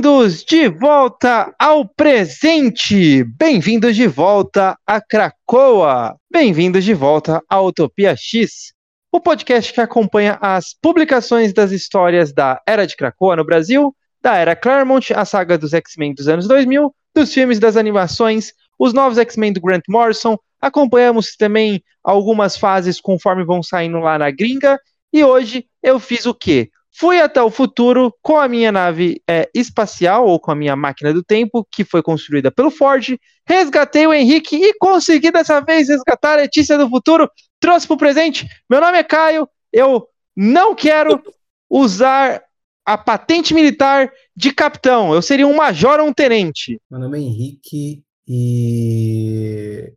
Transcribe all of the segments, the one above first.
Bem-vindos de volta ao presente! Bem-vindos de volta a Cracoa! Bem-vindos de volta à Utopia X, o podcast que acompanha as publicações das histórias da Era de Cracoa no Brasil, da Era Claremont, a saga dos X-Men dos anos 2000, dos filmes das animações, os novos X-Men do Grant Morrison, acompanhamos também algumas fases conforme vão saindo lá na gringa, e hoje eu fiz o quê? Fui até o futuro com a minha nave é, espacial, ou com a minha máquina do tempo, que foi construída pelo Ford, resgatei o Henrique e consegui dessa vez resgatar a Letícia do futuro, trouxe para o presente. Meu nome é Caio, eu não quero usar a patente militar de capitão, eu seria um major ou um tenente. Meu nome é Henrique e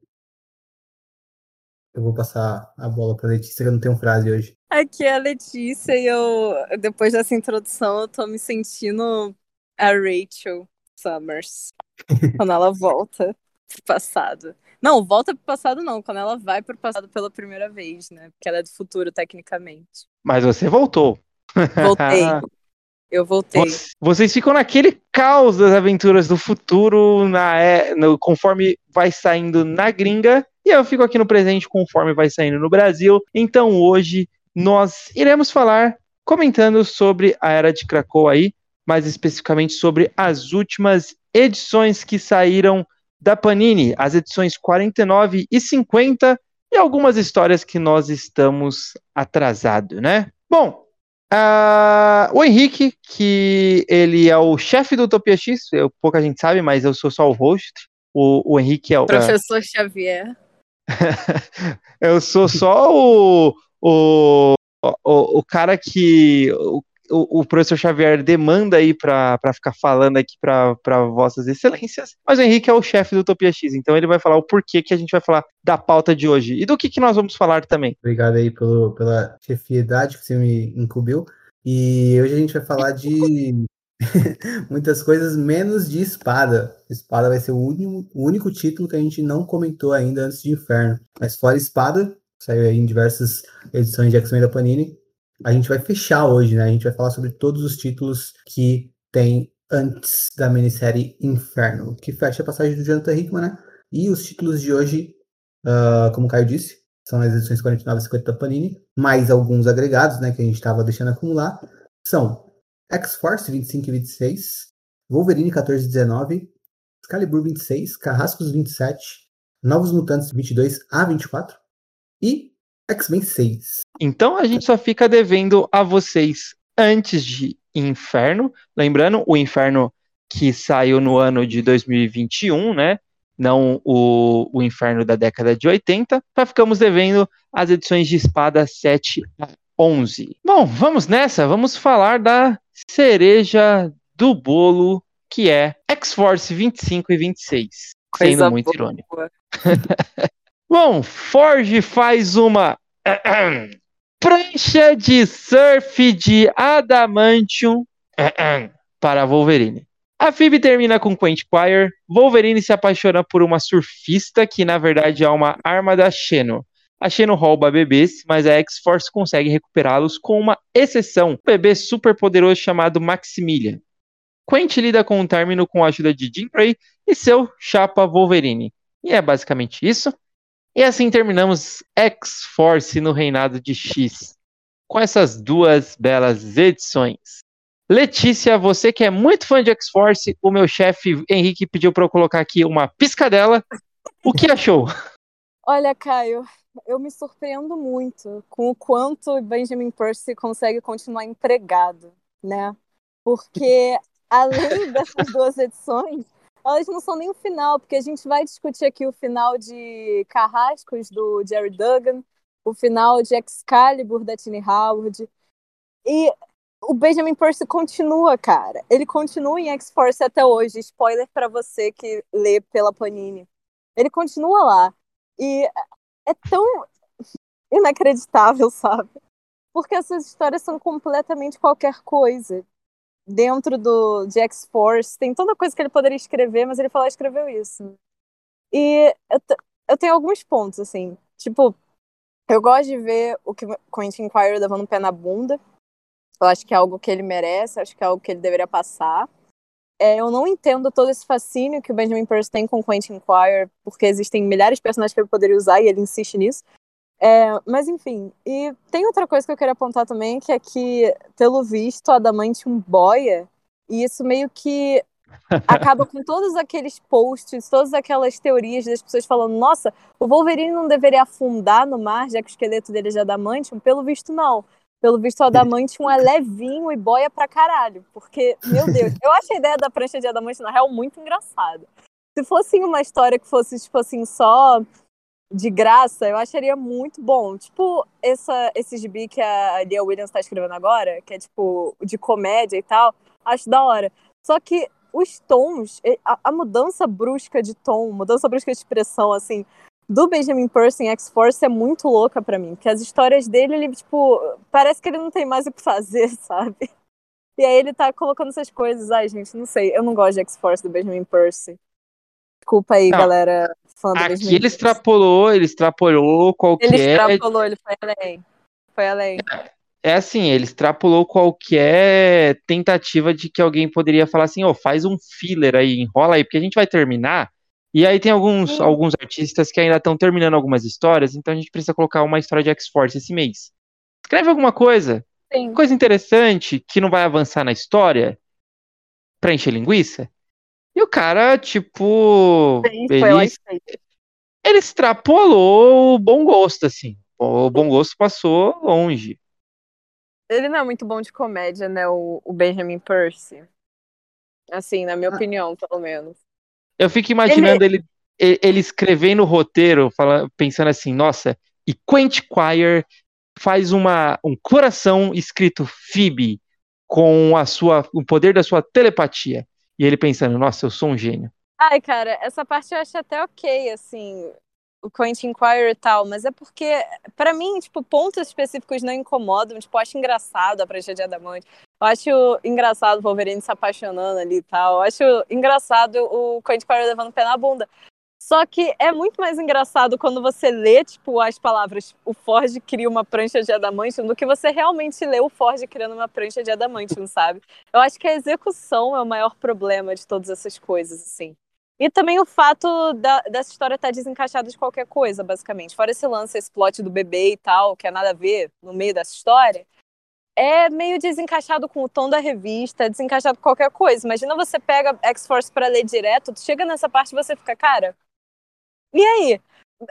eu vou passar a bola para Letícia, que eu não tenho frase hoje. Aqui é a Letícia e eu, depois dessa introdução, eu tô me sentindo a Rachel Summers. quando ela volta pro passado. Não, volta pro passado não, quando ela vai pro passado pela primeira vez, né? Porque ela é do futuro, tecnicamente. Mas você voltou. Voltei. Eu voltei. Vocês ficam naquele caos das aventuras do futuro, na, é, no, conforme vai saindo na gringa, e eu fico aqui no presente conforme vai saindo no Brasil. Então hoje nós iremos falar comentando sobre a Era de Krakow aí, mais especificamente sobre as últimas edições que saíram da Panini, as edições 49 e 50 e algumas histórias que nós estamos atrasado, né? Bom, uh, o Henrique, que ele é o chefe do Utopia X, eu, pouca gente sabe, mas eu sou só o host. O, o Henrique é o. Professor uh, Xavier. eu sou só o, o, o, o cara que o, o, professor Xavier demanda aí para ficar falando aqui para vossas excelências, mas o Henrique é o chefe do Utopia X, então ele vai falar o porquê que a gente vai falar da pauta de hoje e do que, que nós vamos falar também. Obrigado aí pelo, pela chefiedade que você me incumbiu. E hoje a gente vai falar de muitas coisas menos de espada. Espada vai ser o único, o único título que a gente não comentou ainda antes de Inferno. Mas fora espada, saiu aí em diversas edições de X-Men da Panini. A gente vai fechar hoje, né? A gente vai falar sobre todos os títulos que tem antes da minissérie Inferno, que fecha a passagem do Jonathan Hickman, né? E os títulos de hoje, uh, como o Caio disse, são as edições 49 e 50 da Panini, mais alguns agregados, né, que a gente estava deixando acumular, são X-Force 25 e 26, Wolverine 14 e 19, Excalibur 26, Carrascos 27, Novos Mutantes 22 a 24, e X-Men 6. Então a gente só fica devendo a vocês antes de Inferno. Lembrando, o Inferno que saiu no ano de 2021, né? Não o, o Inferno da década de 80. Só ficamos devendo as edições de Espada 7 a 11. Bom, vamos nessa. Vamos falar da cereja do bolo que é X-Force 25 e 26. Coisa sendo muito boa. irônico. Bom, Forge faz uma prancha de surf de adamantium para Wolverine. A Phoebe termina com Quentin Quire. Wolverine se apaixona por uma surfista que na verdade é uma arma da Xeno. A Xeno rouba bebês, mas a X-Force consegue recuperá-los com uma exceção, um bebê super poderoso chamado Maximilian. Quentin lida com o término com a ajuda de Jean Grey e seu chapa Wolverine. E é basicamente isso. E assim terminamos X-Force no reinado de X, com essas duas belas edições. Letícia, você que é muito fã de X-Force, o meu chefe Henrique pediu para eu colocar aqui uma piscadela. O que achou? Olha, Caio, eu me surpreendo muito com o quanto Benjamin Percy consegue continuar empregado, né? Porque além dessas duas edições, elas não são nem o final, porque a gente vai discutir aqui o final de Carrascos, do Jerry Duggan, o final de Excalibur, da Tini Howard. E o Benjamin Percy continua, cara. Ele continua em X-Force até hoje. Spoiler para você que lê pela Panini. Ele continua lá. E é tão inacreditável, sabe? Porque essas histórias são completamente qualquer coisa dentro do de X-Force, tem toda coisa que ele poderia escrever, mas ele falou, escreveu isso. E eu, eu tenho alguns pontos, assim, tipo, eu gosto de ver o que Quentin Quire levando um pé na bunda, Eu acho que é algo que ele merece, acho que é algo que ele deveria passar. É, eu não entendo todo esse fascínio que o Benjamin Percy tem com Quentin Quire, porque existem milhares de personagens que ele poderia usar e ele insiste nisso. É, mas enfim, e tem outra coisa que eu queria apontar também, que é que, pelo visto, Adamantium boia, e isso meio que acaba com todos aqueles posts, todas aquelas teorias das pessoas falando, nossa, o Wolverine não deveria afundar no mar, já que o esqueleto dele é de Adamantium? Pelo visto, não. Pelo visto, o Adamantium é levinho e boia pra caralho. Porque, meu Deus, eu acho a ideia da prancha de Adamantium, na real, muito engraçada. Se fosse uma história que fosse, tipo assim, só de graça, eu acharia muito bom. Tipo, essa, esse gibi que a Lia Williams tá escrevendo agora, que é, tipo, de comédia e tal, acho da hora. Só que os tons, a, a mudança brusca de tom, mudança brusca de expressão, assim, do Benjamin Percy em X-Force é muito louca para mim, porque as histórias dele, ele, tipo, parece que ele não tem mais o que fazer, sabe? E aí ele tá colocando essas coisas, ai, gente, não sei, eu não gosto de X-Force do Benjamin Percy. Desculpa aí, não, galera, fã do Aqui ele extrapolou, ele extrapolou qualquer... Ele extrapolou, ele foi além. Foi além. É é assim, ele extrapolou qualquer tentativa de que alguém poderia falar assim, ô, oh, faz um filler aí, enrola aí, porque a gente vai terminar. E aí tem alguns, alguns artistas que ainda estão terminando algumas histórias, então a gente precisa colocar uma história de X-Force esse mês. Escreve alguma coisa, Sim. coisa interessante, que não vai avançar na história, pra encher linguiça. E o cara, tipo. Sim, ele, ele extrapolou o bom gosto, assim. O bom gosto passou longe. Ele não é muito bom de comédia, né? O, o Benjamin Percy. Assim, na minha ah. opinião, pelo menos. Eu fico imaginando ele, ele, ele escrevendo o roteiro, fala, pensando assim, nossa, e Quentin Quire faz uma, um coração escrito Phoebe com a sua, o poder da sua telepatia. E ele pensando, nossa, eu sou um gênio. Ai, cara, essa parte eu acho até ok, assim o Quentin Quire e tal, mas é porque, para mim, tipo, pontos específicos não incomodam. Tipo, eu acho engraçado a prancha de adamante. Eu acho engraçado o Wolverine se apaixonando ali e tal. Eu acho engraçado o Quentin Quire levando o pé na bunda. Só que é muito mais engraçado quando você lê, tipo, as palavras o Ford cria uma prancha de adamantium do que você realmente lê o Ford criando uma prancha de adamantium, sabe? Eu acho que a execução é o maior problema de todas essas coisas, assim. E também o fato da, dessa história estar tá desencaixada de qualquer coisa, basicamente. Fora esse lance, esse plot do bebê e tal, que é nada a ver no meio dessa história, é meio desencaixado com o tom da revista, desencaixado com qualquer coisa. Imagina você pega X-Force para ler direto, tu chega nessa parte e você fica, cara, e aí?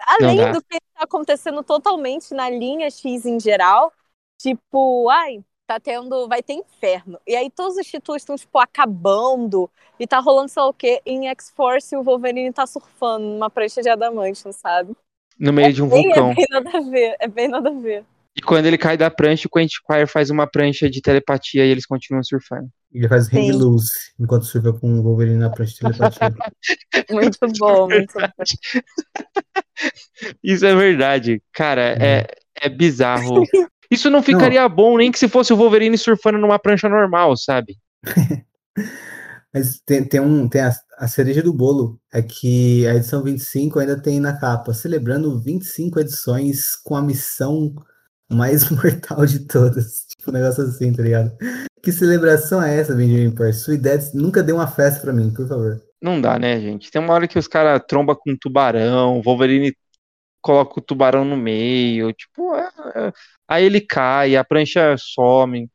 Além do que está acontecendo totalmente na linha X em geral, tipo, ai, tá tendo, vai ter inferno. E aí todos os títulos estão, tipo, acabando, e tá rolando sei lá o quê. Em X-Force o Wolverine tá surfando numa prancha de adamante, sabe? No meio é de um bem, vulcão. É bem nada a ver, é bem nada a ver. E quando ele cai da prancha, o Quentin Quire faz uma prancha de telepatia e eles continuam surfando. Ele faz hang loose enquanto surfa com o Wolverine na prancha de telepatia. muito bom, muito bom. Isso é verdade. Cara, é, é bizarro isso não ficaria não. bom nem que se fosse o Wolverine surfando numa prancha normal, sabe? Mas tem, tem, um, tem a, a, cereja do bolo, é que a edição 25 ainda tem na capa, celebrando 25 edições com a missão mais mortal de todas. Tipo, um negócio assim, tá ligado? Que celebração é essa, Benjamin Percy? Sua ideia nunca deu uma festa pra mim, por favor. Não dá, né, gente? Tem uma hora que os caras tromba com um tubarão, Wolverine coloca o tubarão no meio, tipo, é, é, aí ele cai, a prancha some.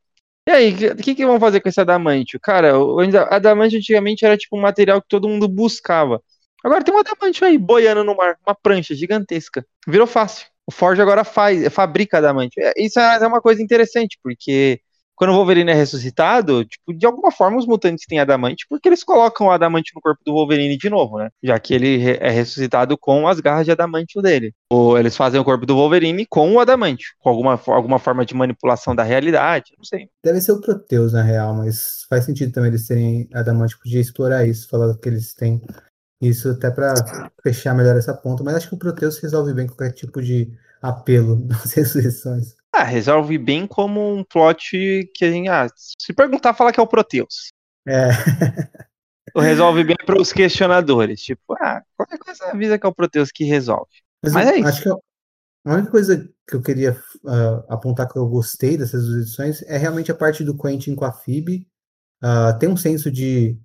E aí, o que, que vão fazer com esse adamantio? Cara, o adamantio antigamente era tipo um material que todo mundo buscava. Agora tem um adamantio aí, boiando no mar, uma prancha gigantesca. Virou fácil. O Forge agora faz, fabrica adamantio. É, isso é uma coisa interessante, porque quando o Wolverine é ressuscitado, tipo, de alguma forma os mutantes têm adamante, porque eles colocam o adamante no corpo do Wolverine de novo, né? Já que ele é ressuscitado com as garras de adamante dele. Ou eles fazem o corpo do Wolverine com o adamante, com alguma, alguma forma de manipulação da realidade, não sei. Deve ser o Proteus, na real, mas faz sentido também eles terem adamante, podia explorar isso, falar que eles têm isso até para fechar melhor essa ponta, mas acho que o Proteus resolve bem qualquer tipo de apelo nas ressurreições. Ah, resolve bem como um plot que a gente. Ah, se perguntar, fala que é o Proteus. É. resolve bem para os questionadores. Tipo, ah, qualquer coisa avisa que é o Proteus que resolve. Mas, Mas é isso. Acho que, A única coisa que eu queria uh, apontar que eu gostei dessas edições é realmente a parte do Quentin com a Phoebe. Uh, tem um senso de,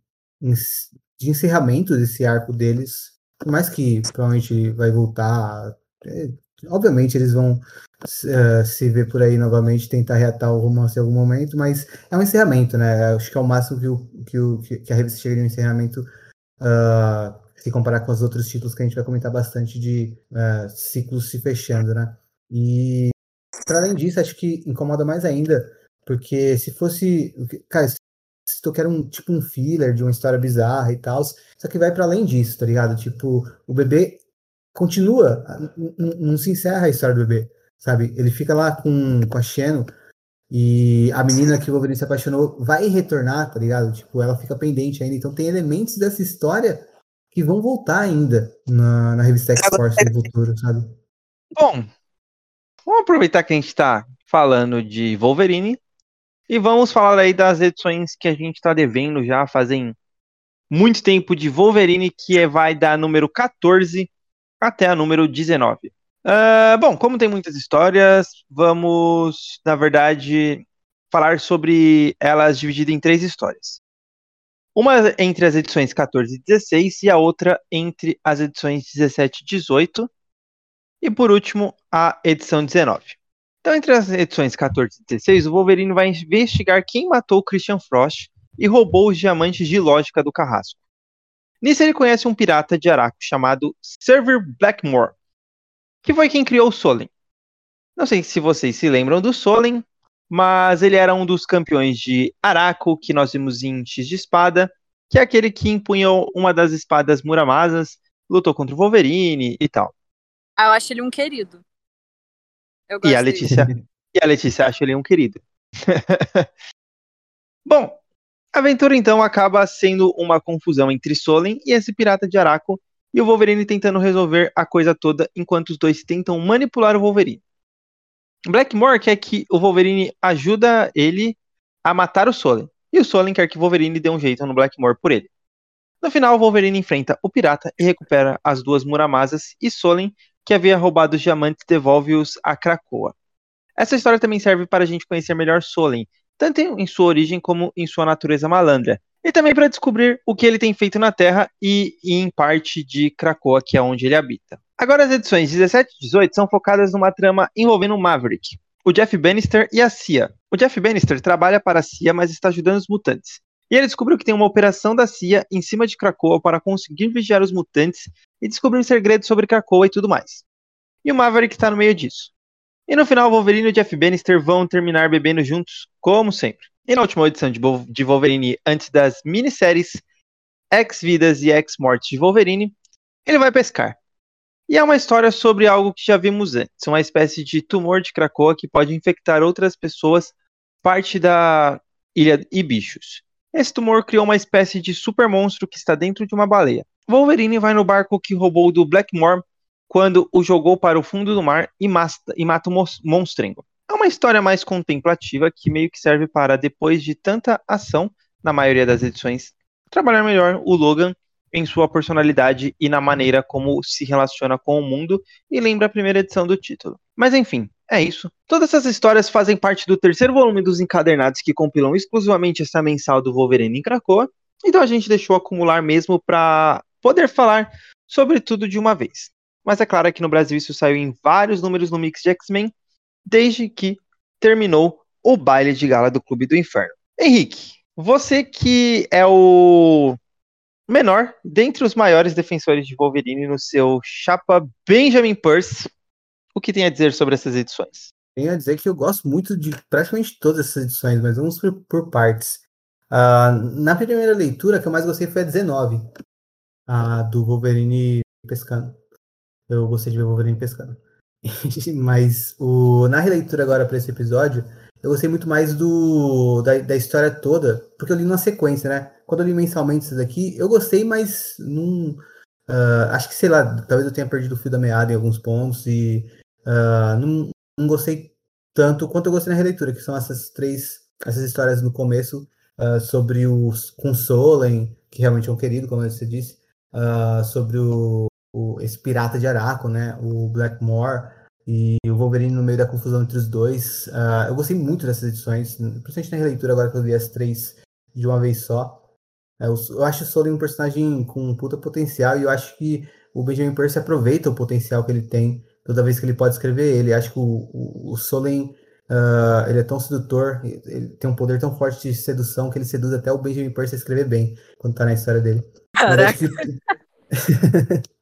de encerramento desse arco deles, por mais que provavelmente vai voltar. É, obviamente eles vão uh, se ver por aí novamente, tentar reatar o romance em algum momento, mas é um encerramento, né? Acho que é o máximo que, o, que, o, que a revista chega em um encerramento. Uh, se comparar com os outros títulos que a gente vai comentar bastante de uh, ciclos se fechando, né? E para além disso, acho que incomoda mais ainda, porque se fosse, cara, se tu quer um tipo um filler de uma história bizarra e tal, só que vai para além disso, tá ligado? Tipo, o bebê continua, não se encerra a história do bebê, sabe? Ele fica lá com, com a Xeno e a menina que o Wolverine se apaixonou vai retornar, tá ligado? Tipo, ela fica pendente ainda. Então tem elementos dessa história que vão voltar ainda na, na revista X-Force no futuro, sabe? Bom, vamos aproveitar que a gente está falando de Wolverine e vamos falar aí das edições que a gente está devendo já fazem muito tempo de Wolverine, que é, vai da número 14 até a número 19. Uh, ah, bom, como tem muitas histórias, vamos, na verdade, falar sobre elas divididas em três histórias. Uma entre as edições 14 e 16 e a outra entre as edições 17 e 18. E por último, a edição 19. Então, entre as edições 14 e 16, o Wolverine vai investigar quem matou Christian Frost e roubou os diamantes de lógica do carrasco. Nisso, ele conhece um pirata de Araco chamado Server Blackmore, que foi quem criou o Solen. Não sei se vocês se lembram do Solen, mas ele era um dos campeões de Araco, que nós vimos em X de Espada, que é aquele que empunhou uma das espadas Muramasas, lutou contra o Wolverine e tal. Ah, eu acho ele um querido. E a Letícia, e a Letícia acha ele um querido. Bom, a aventura então acaba sendo uma confusão entre Solen e esse pirata de Araco, e o Wolverine tentando resolver a coisa toda enquanto os dois tentam manipular o Wolverine. Blackmore quer que o Wolverine ajuda ele a matar o Solen. E o Solen quer que o Wolverine dê um jeito no Blackmore por ele. No final, o Wolverine enfrenta o pirata e recupera as duas Muramasas e Solen, que havia roubado os diamantes, devolve-os a Krakoa. Essa história também serve para a gente conhecer melhor Solen, tanto em sua origem como em sua natureza malandra, e também para descobrir o que ele tem feito na Terra e, e em parte de Krakoa, que é onde ele habita. Agora, as edições 17 e 18 são focadas numa trama envolvendo Maverick, o Jeff Bannister e a CIA. O Jeff Bannister trabalha para a CIA, mas está ajudando os mutantes. E ele descobriu que tem uma operação da CIA em cima de Krakoa para conseguir vigiar os mutantes e descobrir segredos sobre Krakoa e tudo mais. E o Maverick está no meio disso. E no final, Wolverine e Jeff Bannister vão terminar bebendo juntos, como sempre. E na última edição de Wolverine, antes das minisséries X-Vidas e X-Mortes de Wolverine, ele vai pescar. E é uma história sobre algo que já vimos antes, uma espécie de tumor de Krakoa que pode infectar outras pessoas, parte da ilha e bichos. Esse tumor criou uma espécie de super monstro que está dentro de uma baleia. Wolverine vai no barco que roubou do Blackmore quando o jogou para o fundo do mar e, mata, e mata o monstrengo. É uma história mais contemplativa que meio que serve para, depois de tanta ação, na maioria das edições, trabalhar melhor o Logan em sua personalidade e na maneira como se relaciona com o mundo e lembra a primeira edição do título. Mas enfim, é isso. Todas essas histórias fazem parte do terceiro volume dos encadernados que compilam exclusivamente essa mensal do Wolverine em Krakoa, então a gente deixou acumular mesmo para poder falar sobre tudo de uma vez. Mas é claro que no Brasil isso saiu em vários números no Mix de X-Men, desde que terminou o baile de gala do Clube do Inferno. Henrique, você que é o menor dentre os maiores defensores de Wolverine no seu chapa Benjamin Purse. O que tem a dizer sobre essas edições? Tenho a dizer que eu gosto muito de praticamente todas essas edições, mas vamos por, por partes. Uh, na primeira leitura, que eu mais gostei foi a 19, a do Wolverine pescando. Eu gostei de ver o Wolverine pescando. mas o, na releitura agora para esse episódio, eu gostei muito mais do da, da, história toda, porque eu li numa sequência, né? Quando eu li mensalmente isso daqui, eu gostei, mas não. Uh, acho que, sei lá, talvez eu tenha perdido o fio da meada em alguns pontos e uh, não, não gostei tanto quanto eu gostei na releitura, que são essas três essas histórias no começo uh, sobre os Consolen, que realmente é um querido, como você disse, sobre o, o, esse pirata de Araco, né? O Blackmore, e o Wolverine no meio da confusão entre os dois. Uh, eu gostei muito dessas edições, principalmente na releitura agora que eu vi as três de uma vez só. É, eu acho o Solen um personagem com um puta potencial e eu acho que o Benjamin Percy aproveita o potencial que ele tem toda vez que ele pode escrever ele. Acho que o, o, o Solen uh, ele é tão sedutor, ele tem um poder tão forte de sedução que ele seduz até o Benjamin Percy a escrever bem quando tá na história dele. Caraca!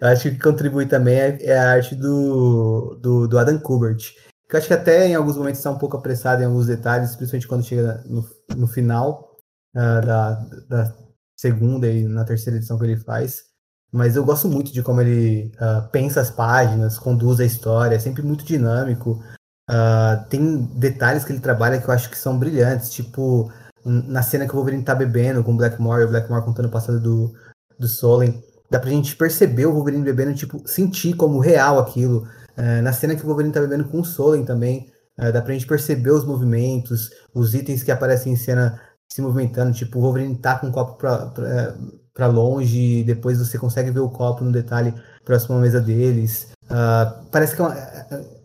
Eu acho que contribui também é, é a arte do, do, do, Adam Kubert. Que eu acho que até em alguns momentos está um pouco apressado em alguns detalhes, principalmente quando chega no, no final uh, da, da segunda e na terceira edição que ele faz. Mas eu gosto muito de como ele uh, pensa as páginas, conduz a história, é sempre muito dinâmico. Uh, tem detalhes que ele trabalha que eu acho que são brilhantes, tipo na cena que o Wolverine tá bebendo com o Blackmore, o Blackmore contando o passado do, do Solen dá pra gente perceber o Wolverine bebendo, tipo, sentir como real aquilo. É, na cena que o Wolverine tá bebendo com o Solen também, é, dá pra gente perceber os movimentos, os itens que aparecem em cena se movimentando, tipo, o Wolverine tá com o copo pra, pra, pra longe, e depois você consegue ver o copo no detalhe próximo à mesa deles. Uh, parece que é uma,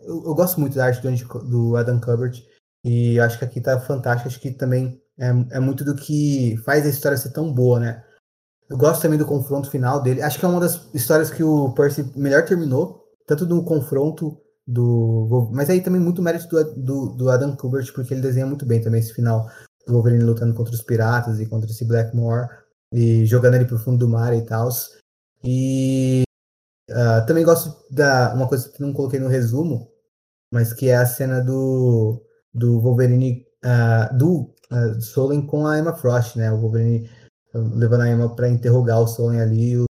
eu, eu, gosto muito da arte do, do Adam Kubert, e acho que aqui tá fantástico, acho que também é, é muito do que faz a história ser tão boa, né? Eu gosto também do confronto final dele. Acho que é uma das histórias que o Percy melhor terminou, tanto no confronto do. Mas aí também muito mérito do, do, do Adam Kubert, porque ele desenha muito bem também esse final do Wolverine lutando contra os piratas e contra esse Blackmore e jogando ele pro fundo do mar e tal. E uh, também gosto da uma coisa que não coloquei no resumo, mas que é a cena do, do Wolverine uh, do uh, Solen com a Emma Frost, né? O Wolverine levando a Emma para interrogar o Solen ali.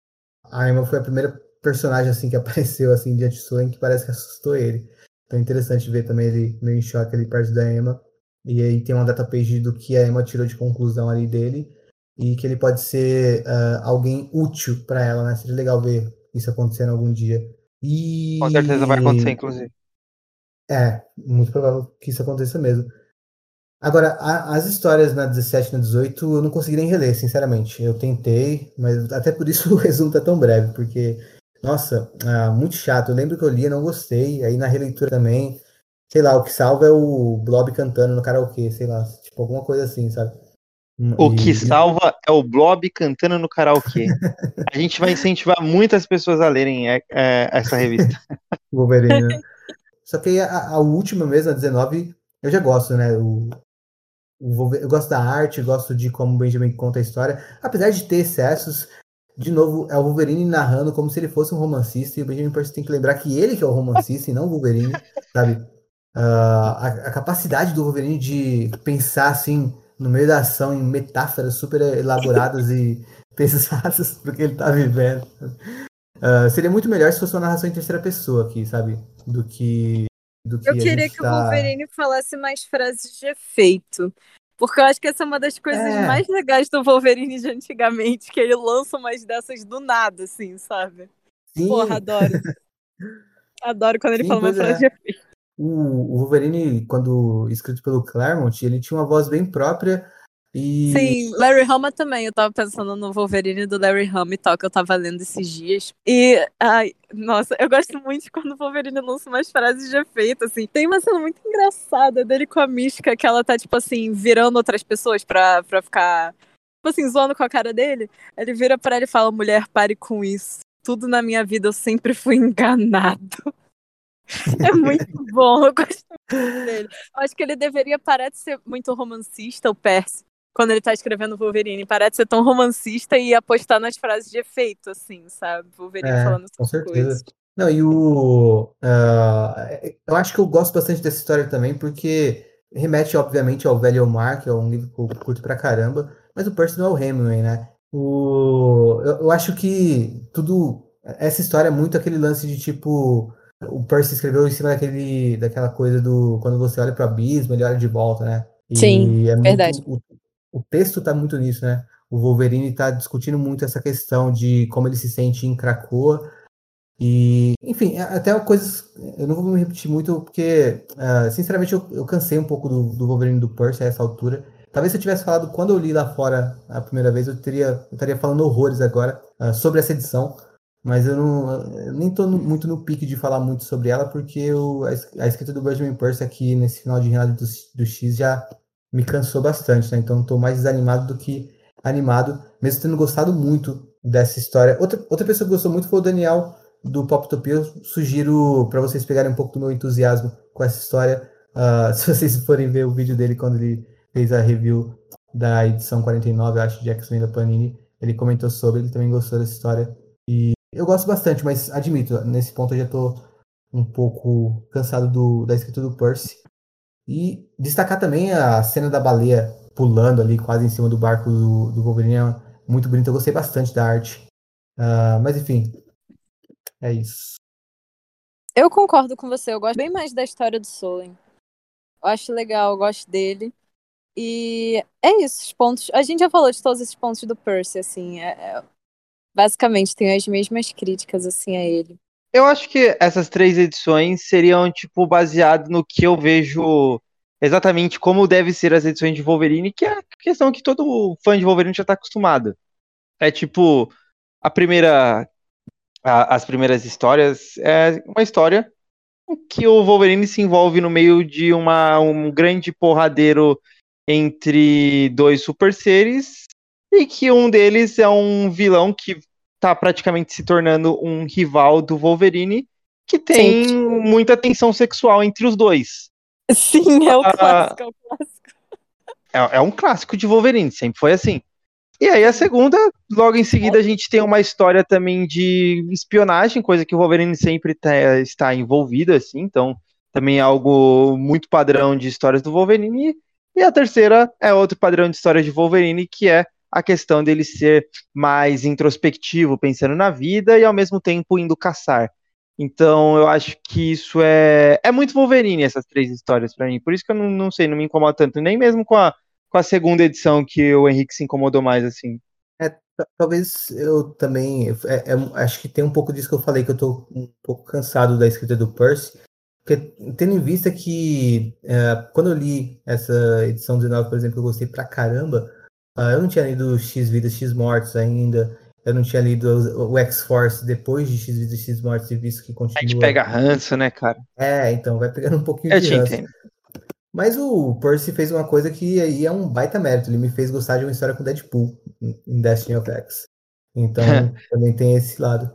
A Emma foi a primeira personagem assim que apareceu assim diante do Solen que parece que assustou ele. Então é interessante ver também ele meio em choque ali perto da Emma. E aí tem uma data page do que a Emma tirou de conclusão ali dele e que ele pode ser uh, alguém útil para ela, né? Seria legal ver isso acontecendo algum dia. E... Com certeza vai acontecer, inclusive. É, muito provável que isso aconteça mesmo. Agora, a, as histórias na 17 e na 18 eu não consegui nem reler, sinceramente. Eu tentei, mas até por isso o resumo tá tão breve, porque, nossa, ah, muito chato. Eu lembro que eu li, não gostei. Aí na releitura também, sei lá, o que salva é o Blob cantando no karaokê, sei lá, tipo alguma coisa assim, sabe? O que salva é o Blob cantando no karaokê. a gente vai incentivar muitas pessoas a lerem é, é, essa revista. Wolverine. Né? Só que a, a última mesmo, a 19, eu já gosto, né? O, eu gosto da arte, gosto de como o Benjamin conta a história. Apesar de ter excessos, de novo, é o Wolverine narrando como se ele fosse um romancista, e o Benjamin Percy tem que lembrar que ele que é o romancista e não o Wolverine, sabe? Uh, a, a, capacidade do Wolverine de pensar assim, no meio da ação, em metáforas super elaboradas e pesadas do que ele tá vivendo. Uh, seria muito melhor se fosse uma narração em terceira pessoa aqui, sabe? Do que do que Eu queria que tá... o Wolverine falasse mais frases de efeito. Porque eu acho que essa é uma das coisas é. mais legais do Wolverine de antigamente, que ele lança umas dessas do nada, assim, sabe? Sim. Porra, adoro. adoro quando ele Sim, fala uma frase é. de efeito. O, Wolverine, quando escrito pelo Claremont, ele tinha uma voz bem própria e... Sim, Larry Hama também. Eu tava pensando no Wolverine do Larry Hama e tal, que eu tava lendo esses dias. E, ai, nossa, eu gosto muito quando o Wolverine lança umas frases de efeito, assim. Tem uma cena muito engraçada dele com a Mística, que ela tá, tipo assim, virando outras pessoas pra, pra ficar, tipo assim, zoando com a cara dele. Ele vira pra ela e fala: mulher, pare com isso. Tudo na minha vida eu sempre fui enganado. É muito bom, eu gosto muito dele. Eu acho que ele deveria parar de ser muito romancista, o Percy, quando ele tá escrevendo Wolverine. Parar de ser tão romancista e apostar nas frases de efeito, assim, sabe? Wolverine é, falando com certeza. coisas. Não, e o. Uh, eu acho que eu gosto bastante dessa história também, porque remete, obviamente, ao Velho Omar, que é um livro que eu curto pra caramba, mas o Percy não é o Hemingway, né? O, eu, eu acho que tudo. Essa história é muito aquele lance de tipo. O Percy escreveu em cima daquele, daquela coisa do. Quando você olha pro abismo, ele olha de volta, né? E Sim, é verdade. Muito, o texto está muito nisso, né? O Wolverine está discutindo muito essa questão de como ele se sente em Krakoa. E, enfim, é, até coisas. Eu não vou me repetir muito, porque, uh, sinceramente, eu, eu, cansei um pouco do, do Wolverine do Percy a essa altura. Talvez se eu tivesse falado quando eu li lá fora a primeira vez, eu, teria, eu estaria falando horrores agora uh, sobre essa edição. Mas eu, não, eu nem no, muito no pique de falar muito sobre ela, porque eu, a, escrita do Benjamin Percy aqui nesse final de reinado do, do X já me cansou bastante, né? Então estou mais desanimado do que animado, mesmo tendo gostado muito dessa história. Outra, outra pessoa que gostou muito foi o Daniel do Poptopia. Eu sugiro para vocês pegarem um pouco do meu entusiasmo com essa história. Uh, se vocês forem ver o vídeo dele quando ele fez a review da edição 49, eu acho, de X-Men da Panini, ele comentou sobre, ele também gostou dessa história. E eu gosto bastante, mas admito, nesse ponto eu já estou um pouco cansado do, da escrita do Percy. E destacar também a cena da baleia pulando ali quase em cima do barco do, do Wolverine é muito bonito. Eu gostei bastante da arte. Uh, mas enfim, é isso. Eu concordo com você. Eu gosto bem mais da história do Solen. Eu acho legal, eu gosto dele. E é isso, os pontos. A gente já falou de todos esses pontos do Percy, assim. É, é... Basicamente, tem as mesmas críticas, assim, a ele. Eu acho que essas três edições seriam, tipo, baseado no que eu vejo exatamente como deve ser as edições de Wolverine, que é a questão que todo fã de Wolverine já tá acostumado. É tipo, a primeira. A, as primeiras histórias é uma história que o Wolverine se envolve no meio de uma, um grande porradeiro entre dois super seres e que um deles é um vilão que tá praticamente se tornando um rival do Wolverine, que tem Sim. muita tensão sexual entre os dois. Sim, é o ah, clássico, é o clássico. É, é, um clássico de Wolverine, sempre foi assim. E aí a segunda, logo em seguida a gente tem uma história também de espionagem, coisa que o Wolverine sempre tá, está envolvido, assim, então também é algo muito padrão de histórias do Wolverine. E a terceira é outro padrão de história de Wolverine, que é a questão dele ser mais introspectivo, pensando na vida e ao mesmo tempo indo caçar. Então eu acho que isso é é muito Wolverine essas três histórias para mim. Por isso que eu não, não sei, não me incomoda tanto, nem mesmo com a, com a segunda edição que o Henrique se incomodou mais assim. É, talvez eu também é, é, acho que tem um pouco disso que eu falei que eu tô um pouco cansado da escrita do Percy, porque tendo em vista que é, quando eu li essa edição 19, por exemplo, eu gostei pra caramba, Uh, eu não tinha lido X Vidas, X Mortos ainda. Eu não tinha lido o X-Force depois de X Vidas, X Mortos e visto que continua. A gente pega ranço, né, cara? É, então, vai pegando um pouquinho eu de ranço. Entendo. Mas o Percy fez uma coisa que aí é um baita mérito. Ele me fez gostar de uma história com Deadpool em Destiny of X. Então, também tem esse lado.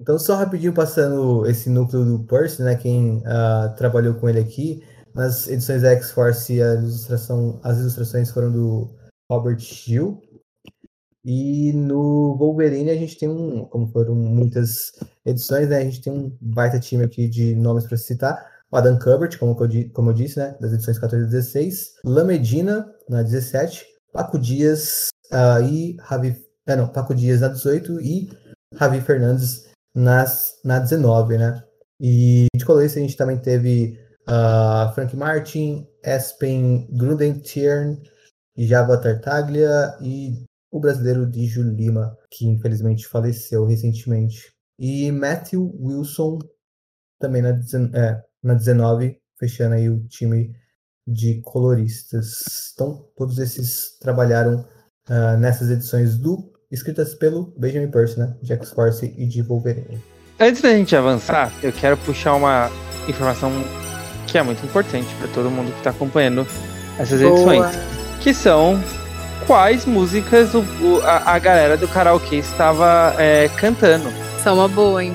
Então, só rapidinho passando esse núcleo do Percy, né? Quem uh, trabalhou com ele aqui. Nas edições X-Force, a ilustração, as ilustrações foram do Robert Hill. E no Wolverine a gente tem um, como foram muitas edições, né? A gente tem um baita time aqui de nomes para citar. O Adam Kubert, como eu, como eu disse, né? Das edições 14 e 16. Lamedina, na 17. Paco Dias uh, e Javi. É, não, Paco Dias na 18 e Javi Fernandes nas, na 19, né? E de colorista a gente também teve uh, Frank Martin, Espen Grudentiern, Java Tartaglia e o brasileiro Dijo Lima, que infelizmente faleceu recentemente. E Matthew Wilson, também na, é, na 19, fechando aí o time de coloristas. Então, todos esses trabalharam uh, nessas edições do escritas pelo Benjamin Percy, né? De X-Force e de Wolverine. Antes da gente avançar, eu quero puxar uma informação que é muito importante para todo mundo que está acompanhando essas Boa. edições que são quais músicas o, o a, a, galera do karaokê estava é, cantando. São uma boa, hein?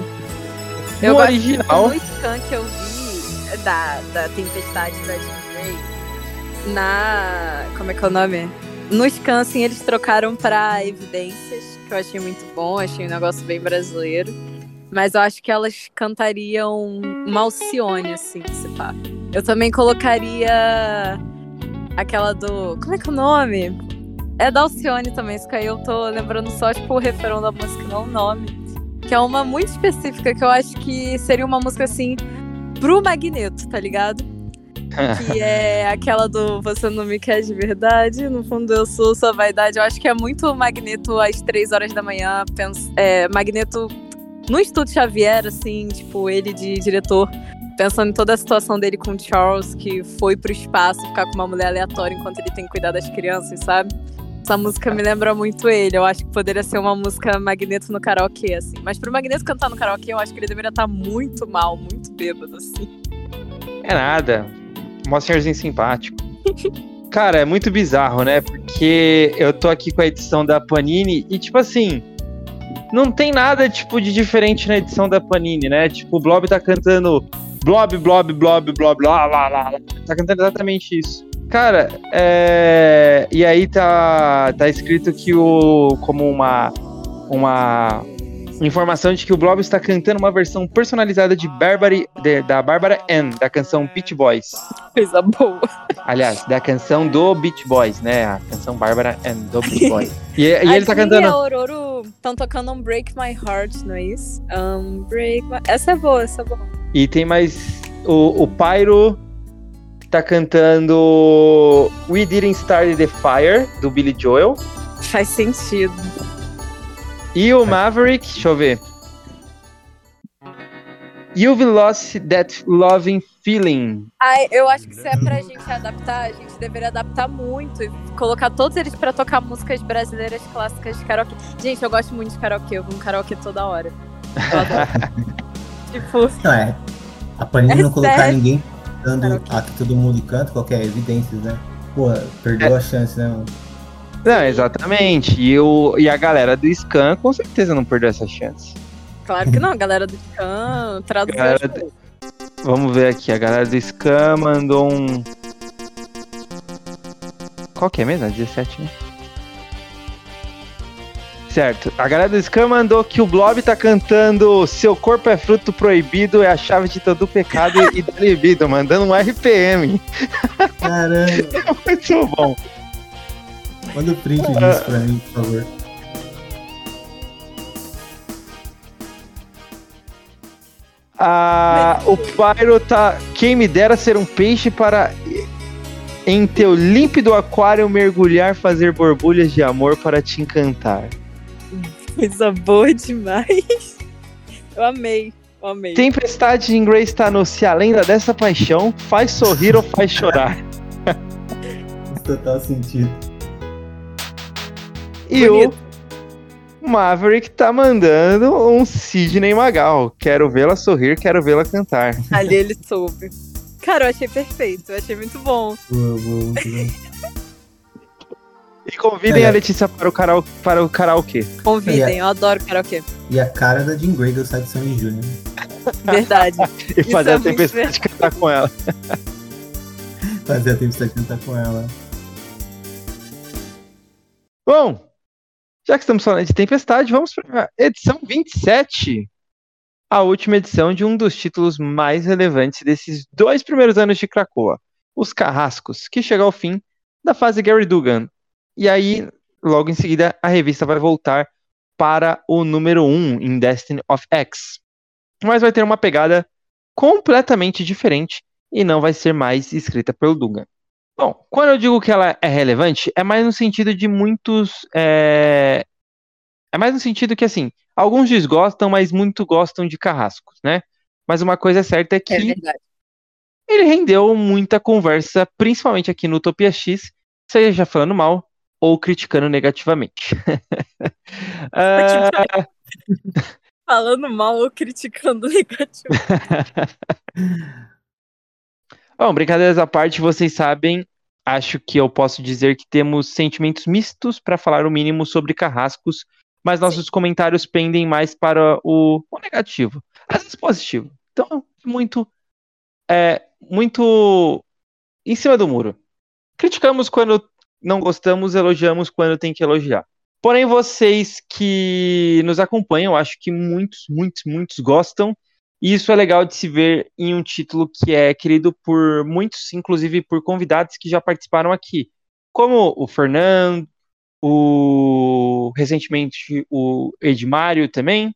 No eu original. No scan que eu vi da, da Tempestade da Jim na. Como é que é o nome? No scan, assim, eles trocaram para Evidências, que eu achei muito bom, achei um negócio bem brasileiro. Mas eu acho que elas cantariam Malcione, assim, se pá. Eu também colocaria Aquela do. Como é que é o nome? É da Alcione também, isso que aí eu tô lembrando só, tipo, o refrão da música, não o nome. Que é uma muito específica, que eu acho que seria uma música assim pro Magneto, tá ligado? que é aquela do Você Não Me Quer de Verdade, no fundo eu sou sua vaidade. Eu acho que é muito Magneto às três horas da manhã. Penso, é, Magneto no Estúdio Xavier, assim, tipo, ele de diretor pensando em toda a situação dele com o Charles, que foi pro espaço ficar com uma mulher aleatória enquanto ele tem que cuidar das crianças, sabe? Essa música me lembra muito ele. Eu acho que poderia ser uma música Magneto no karaokê, assim. Mas pro Magneto cantar no karaokê, eu acho que ele deveria estar muito mal, muito bêbado, assim. É nada. Mó senhorzinho simpático. Cara, é muito bizarro, né? Porque eu tô aqui com a edição da Panini e, tipo assim, não tem nada, tipo, de diferente na edição da Panini, né? Tipo, o Blob tá cantando Blob, Blob, Blob, Blob, blá, blá, blá, blá. Tá cantando exatamente isso. Cara, é... E aí tá, tá escrito que o... Como uma... Uma informação de que o Blob está cantando uma versão personalizada de Barbary, de, da Bárbara Ann, da canção Beach Boys. Coisa boa. Aliás, da canção do Beach Boys, né? A canção Bárbara Ann do Beach Boys. E, e ele tá cantando. E a Aurora estão tocando um Break My Heart, não é isso? Um Break My... Essa é boa, essa é boa. E tem mais o, o Pyro tá cantando We Didn't Start the Fire, do Billy Joel. Faz sentido. E o Maverick, deixa eu ver. You've lost that loving feeling. Ai, eu acho que se é pra gente adaptar, a gente deveria adaptar muito e colocar todos eles pra tocar músicas brasileiras clássicas de karaokê. Gente, eu gosto muito de karaokê, eu vou no karaokê toda hora. tipo. Não, é. A Panini é não colocar sério? ninguém cantando a que todo mundo canta, qualquer evidência, né? Pô, perdeu é. a chance, né, mano? Não, exatamente. E, o, e a galera do Scan com certeza não perdeu essa chance. Claro que não, a galera do Scan traduziu. Galera do... Vamos ver aqui, a galera do Scan mandou um. Qual que é mesmo? 17, né? Certo. A galera do Scam mandou que o Blob tá cantando Seu corpo é fruto proibido, é a chave de todo pecado e da libido, mandando um RPM. Caramba. É muito bom. Manda o print disso pra mim, por favor. Ah, o Pyro tá. Quem me dera ser um peixe para em teu límpido aquário mergulhar, fazer borbulhas de amor para te encantar. Coisa boa demais. Eu amei, eu amei. Tempestade em Grey está no Se a Lenda dessa Paixão faz sorrir ou faz chorar. Faz total sentido. E Bonito. o Maverick tá mandando um Sidney Magal. Quero vê-la sorrir, quero vê-la cantar. Ali ele soube. Cara, eu achei perfeito, eu achei muito bom. Boa, boa, E convidem é. a Letícia para o, karaoke, para o karaokê. Convidem, eu adoro karaokê. E a cara da Jean Grey do Side Sandy Jr. Verdade. e fazer é a tempestade cantar com ela. fazer a tempestade cantar com ela. Bom, já que estamos falando de Tempestade, vamos para a edição 27. A última edição de um dos títulos mais relevantes desses dois primeiros anos de Krakoa. Os Carrascos, que chega ao fim da fase Gary Dugan. E aí, logo em seguida, a revista vai voltar para o número 1 em Destiny of X. Mas vai ter uma pegada completamente diferente e não vai ser mais escrita pelo Dugan. Bom, quando eu digo que ela é relevante, é mais no sentido de muitos. É, é mais no sentido que, assim, alguns desgostam, mas muito gostam de carrascos, né? Mas uma coisa certa é que. É ele rendeu muita conversa, principalmente aqui no Utopia X, seja falando mal ou criticando negativamente. uh... falando mal ou criticando negativamente. Bom, brincadeiras à parte, vocês sabem, acho que eu posso dizer que temos sentimentos mistos para falar o mínimo sobre carrascos, mas nossos Sim. comentários pendem mais para o, o, negativo, às vezes positivo. Então, muito, é, muito em cima do muro. Criticamos quando não gostamos, elogiamos quando tem que elogiar. Porém, vocês que nos acompanham, acho que muitos, muitos, muitos gostam e isso é legal de se ver em um título que é querido por muitos, inclusive por convidados que já participaram aqui, como o Fernando, o recentemente o Edmário também.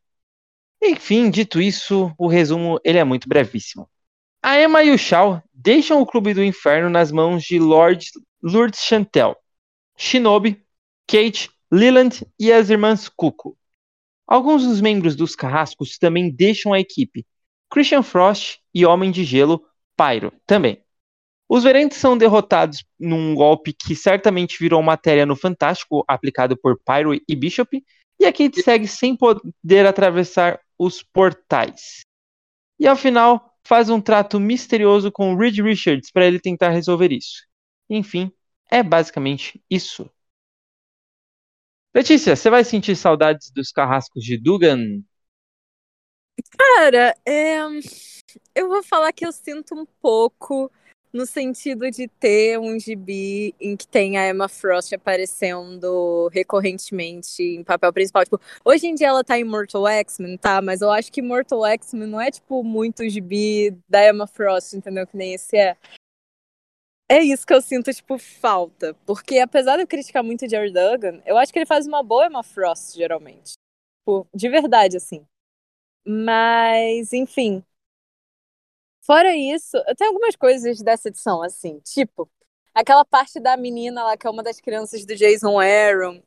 Enfim, dito isso, o resumo ele é muito brevíssimo. A Emma e o Shao deixam o Clube do Inferno nas mãos de Lord Lourdes Chantel, Shinobi, Kate, Leland e as irmãs Cuco. Alguns dos membros dos Carrascos também deixam a equipe, Christian Frost e Homem de Gelo, Pyro, também. Os Verentes são derrotados num golpe que certamente virou matéria no Fantástico, aplicado por Pyro e Bishop, e a Kate segue sem poder atravessar os portais. E ao final, faz um trato misterioso com Reed Richards para ele tentar resolver isso. Enfim, é basicamente isso. Letícia, você vai sentir saudades dos carrascos de Dugan? Cara, é... eu vou falar que eu sinto um pouco no sentido de ter um gibi em que tem a Emma Frost aparecendo recorrentemente em papel principal. Tipo, hoje em dia ela tá em Mortal X-Men, tá? Mas eu acho que Mortal X-Men não é, tipo, muito gibi da Emma Frost, entendeu? Que nem esse é. É isso que eu sinto, tipo, falta. Porque apesar de eu criticar muito o Jared Duggan, eu acho que ele faz uma boa Emma Frost, geralmente. Tipo, de verdade, assim. Mas, enfim. Fora isso, tem algumas coisas dessa edição, assim, tipo, aquela parte da menina lá, que é uma das crianças do Jason Aaron,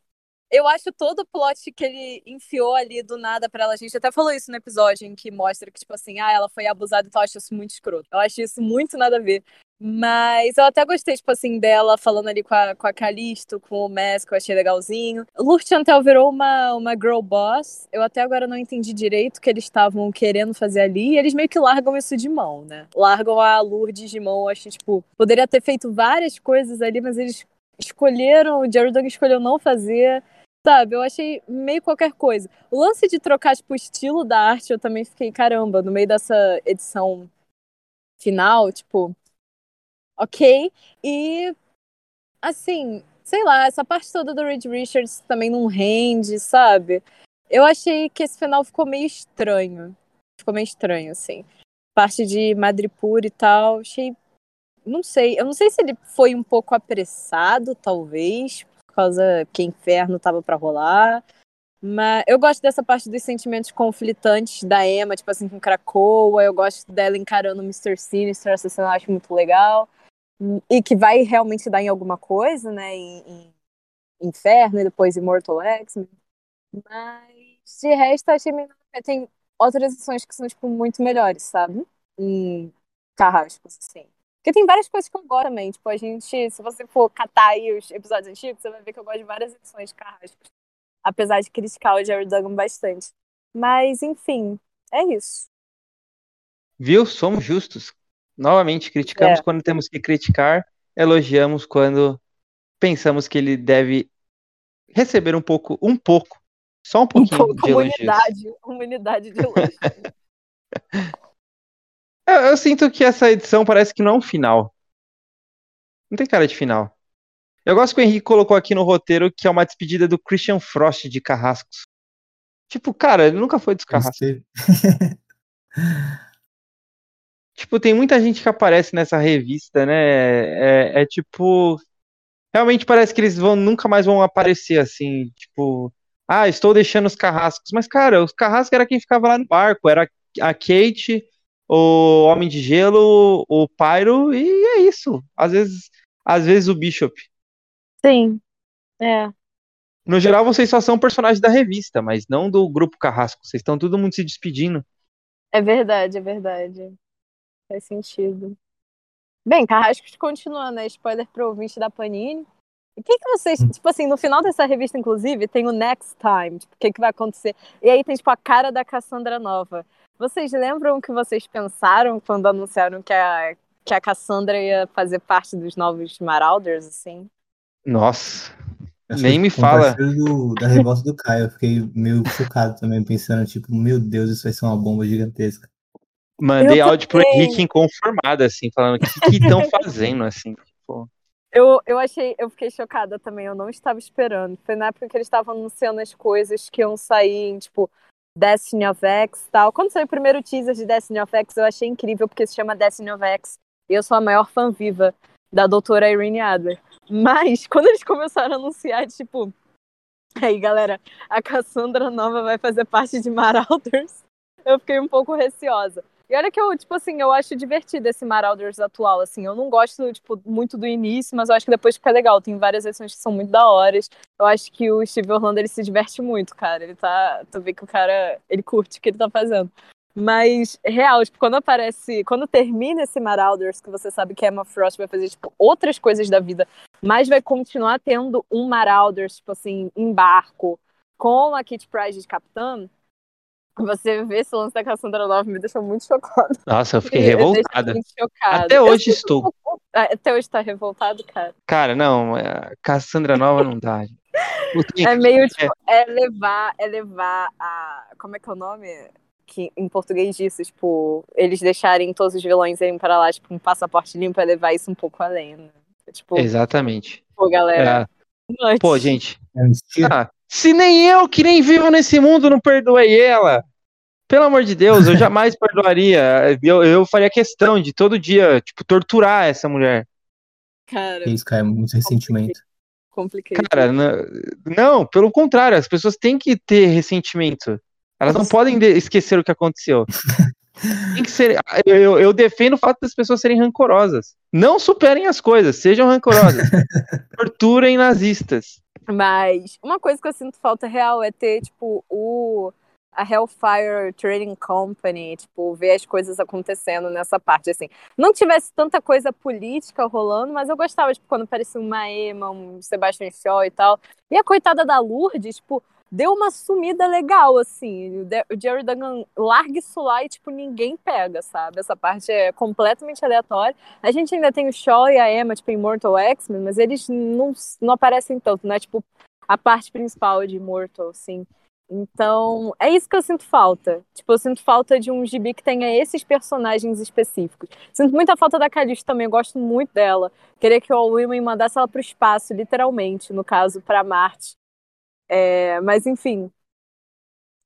eu acho todo o plot que ele enfiou ali do nada pra ela. A gente até falou isso no episódio em que mostra que, tipo assim, ah, ela foi abusada e tal. Eu acho isso muito escroto. Eu acho isso muito nada a ver. Mas eu até gostei, tipo assim, dela falando ali com a, com a Calisto, com o Mask, eu achei legalzinho. Lurchantel virou uma, uma girl boss. Eu até agora não entendi direito o que eles estavam querendo fazer ali. E eles meio que largam isso de mão, né? Largam a Lourdes de mão. Eu acho, tipo, poderia ter feito várias coisas ali, mas eles escolheram, o Jared Duggan escolheu não fazer. Sabe, eu achei meio qualquer coisa. O lance de trocar, tipo, o estilo da arte, eu também fiquei, caramba, no meio dessa edição final, tipo, ok. E, assim, sei lá, essa parte toda do Reed Richards também não rende, sabe? Eu achei que esse final ficou meio estranho. Ficou meio estranho, assim. Parte de Madripoor e tal, achei. Não sei, eu não sei se ele foi um pouco apressado, talvez, causa que inferno tava para rolar. Mas eu gosto dessa parte dos sentimentos conflitantes da Emma, tipo assim, com Krakoa. Eu gosto dela encarando o Mr. Sinister, essa cena eu acho muito legal. E que vai realmente dar em alguma coisa, né? Em, em Inferno e depois Immortal X. Mas de resto, achei meio... Tem outras edições que são, tipo, muito melhores, sabe? Em carrascos, assim. Porque tem várias coisas que eu gosto também. Tipo, a gente, se você for catar aí os episódios antigos, você vai ver que eu gosto de várias edições de Carrascos. Apesar de criticar o Jerry Duggan bastante. Mas, enfim, é isso. Viu? Somos justos. Novamente, criticamos é. quando temos que criticar, elogiamos quando pensamos que ele deve receber um pouco, um pouco, só um pouquinho um pouco, de elogios. Humanidade, humanidade de elogios. Eu, eu, sinto que essa edição parece que não é um final. Não tem cara de final. Eu gosto que o Henrique colocou aqui no roteiro que é uma despedida do Christian Frost de Carrascos. Tipo, cara, ele nunca foi dos Carrascos. tipo, tem muita gente que aparece nessa revista, né? É, é, tipo. Realmente parece que eles vão nunca mais vão aparecer assim. Tipo, ah, estou deixando os carrascos. Mas, cara, os carrascos era quem ficava lá no barco. Era a Kate, o Homem de Gelo, o Pyro, e é isso. Às vezes, às vezes o Bishop. Sim, é. No geral, vocês só são personagens da revista, mas não do grupo Carrasco. Vocês estão todo mundo se despedindo. É verdade, é verdade. Faz sentido. Bem, Carrascos continua, né? Spoiler pro ouvinte da Panini. O que, que vocês, tipo assim, no final dessa revista, inclusive, tem o Next Time, tipo, o que, que vai acontecer? E aí tem, tipo, a cara da Cassandra nova. Vocês lembram o que vocês pensaram quando anunciaram que a, que a Cassandra ia fazer parte dos novos Marauders, assim? Nossa, Acho nem me fala. Do, da revolta do Caio, eu fiquei meio chocado também, pensando, tipo, meu Deus, isso vai ser uma bomba gigantesca. Mandei áudio pro Henrique inconformado, assim, falando o que estão fazendo, assim, tipo... Eu, eu achei, eu fiquei chocada também, eu não estava esperando. Foi na época que eles estavam anunciando as coisas que iam sair, tipo, Destiny of X tal. Quando saiu o primeiro teaser de Destiny of X, eu achei incrível, porque se chama Destiny of X. E eu sou a maior fã viva da doutora Irene Adler. Mas, quando eles começaram a anunciar, tipo... Aí, galera, a Cassandra Nova vai fazer parte de Marauders. Eu fiquei um pouco receosa. E olha que eu, tipo assim, eu acho divertido esse Marauders atual, assim. Eu não gosto, tipo, muito do início, mas eu acho que depois fica legal. Tem várias edições que são muito da horas. Eu acho que o Steve Orlando, ele se diverte muito, cara. Ele tá... Tu vê que o cara, ele curte o que ele tá fazendo. Mas, real, tipo, quando aparece, quando termina esse Marauders, que você sabe que a Emma Frost vai fazer, tipo, outras coisas da vida, mas vai continuar tendo um Marauders, tipo assim, em barco, com a Kit Pride de capitã, você vê esse lance da Cassandra Nova me deixou muito chocada. Nossa, eu fiquei revoltada. Muito chocada. Até hoje eu estou. Até hoje tá revoltado, cara. Cara, não, Cassandra Nova não dá. É meio tipo, é levar, é levar a. Como é que é o nome? Que em português disso, tipo, eles deixarem todos os vilões irem para lá, tipo, um passaporte limpo é levar isso um pouco além, né? Tipo, Exatamente. Pô, galera. É. Pô, gente. Ah, se nem eu, que nem vivo nesse mundo, não perdoei ela. Pelo amor de Deus, eu jamais perdoaria. Eu, eu faria questão de todo dia, tipo, torturar essa mulher. Cara. Isso, cara, é muito ressentimento. Complicado. Cara, não, pelo contrário, as pessoas têm que ter ressentimento. Elas não podem esquecer o que aconteceu. Tem que ser. Eu, eu, defendo o fato das pessoas serem rancorosas. Não superem as coisas, sejam rancorosas. Torturem nazistas. Mas uma coisa que eu sinto falta real é ter, tipo, o a Hellfire Trading Company, tipo, ver as coisas acontecendo nessa parte, assim. Não tivesse tanta coisa política rolando, mas eu gostava, tipo, quando aparecia uma Emma, um Sebastian Shaw e tal. E a coitada da Lourdes, tipo, deu uma sumida legal, assim. O Jerry Duggan larga isso lá e, tipo, ninguém pega, sabe? Essa parte é completamente aleatória. A gente ainda tem o Shaw e a Emma, tipo, em Mortal X-Men, mas eles não, não aparecem tanto, né? Tipo, a parte principal de Mortal, assim. Então, é isso que eu sinto falta. Tipo, eu sinto falta de um gibi que tenha esses personagens específicos. Sinto muita falta da Calista também, eu gosto muito dela. Queria que o All Women mandasse ela pro espaço, literalmente, no caso, para Marte. É, mas, enfim.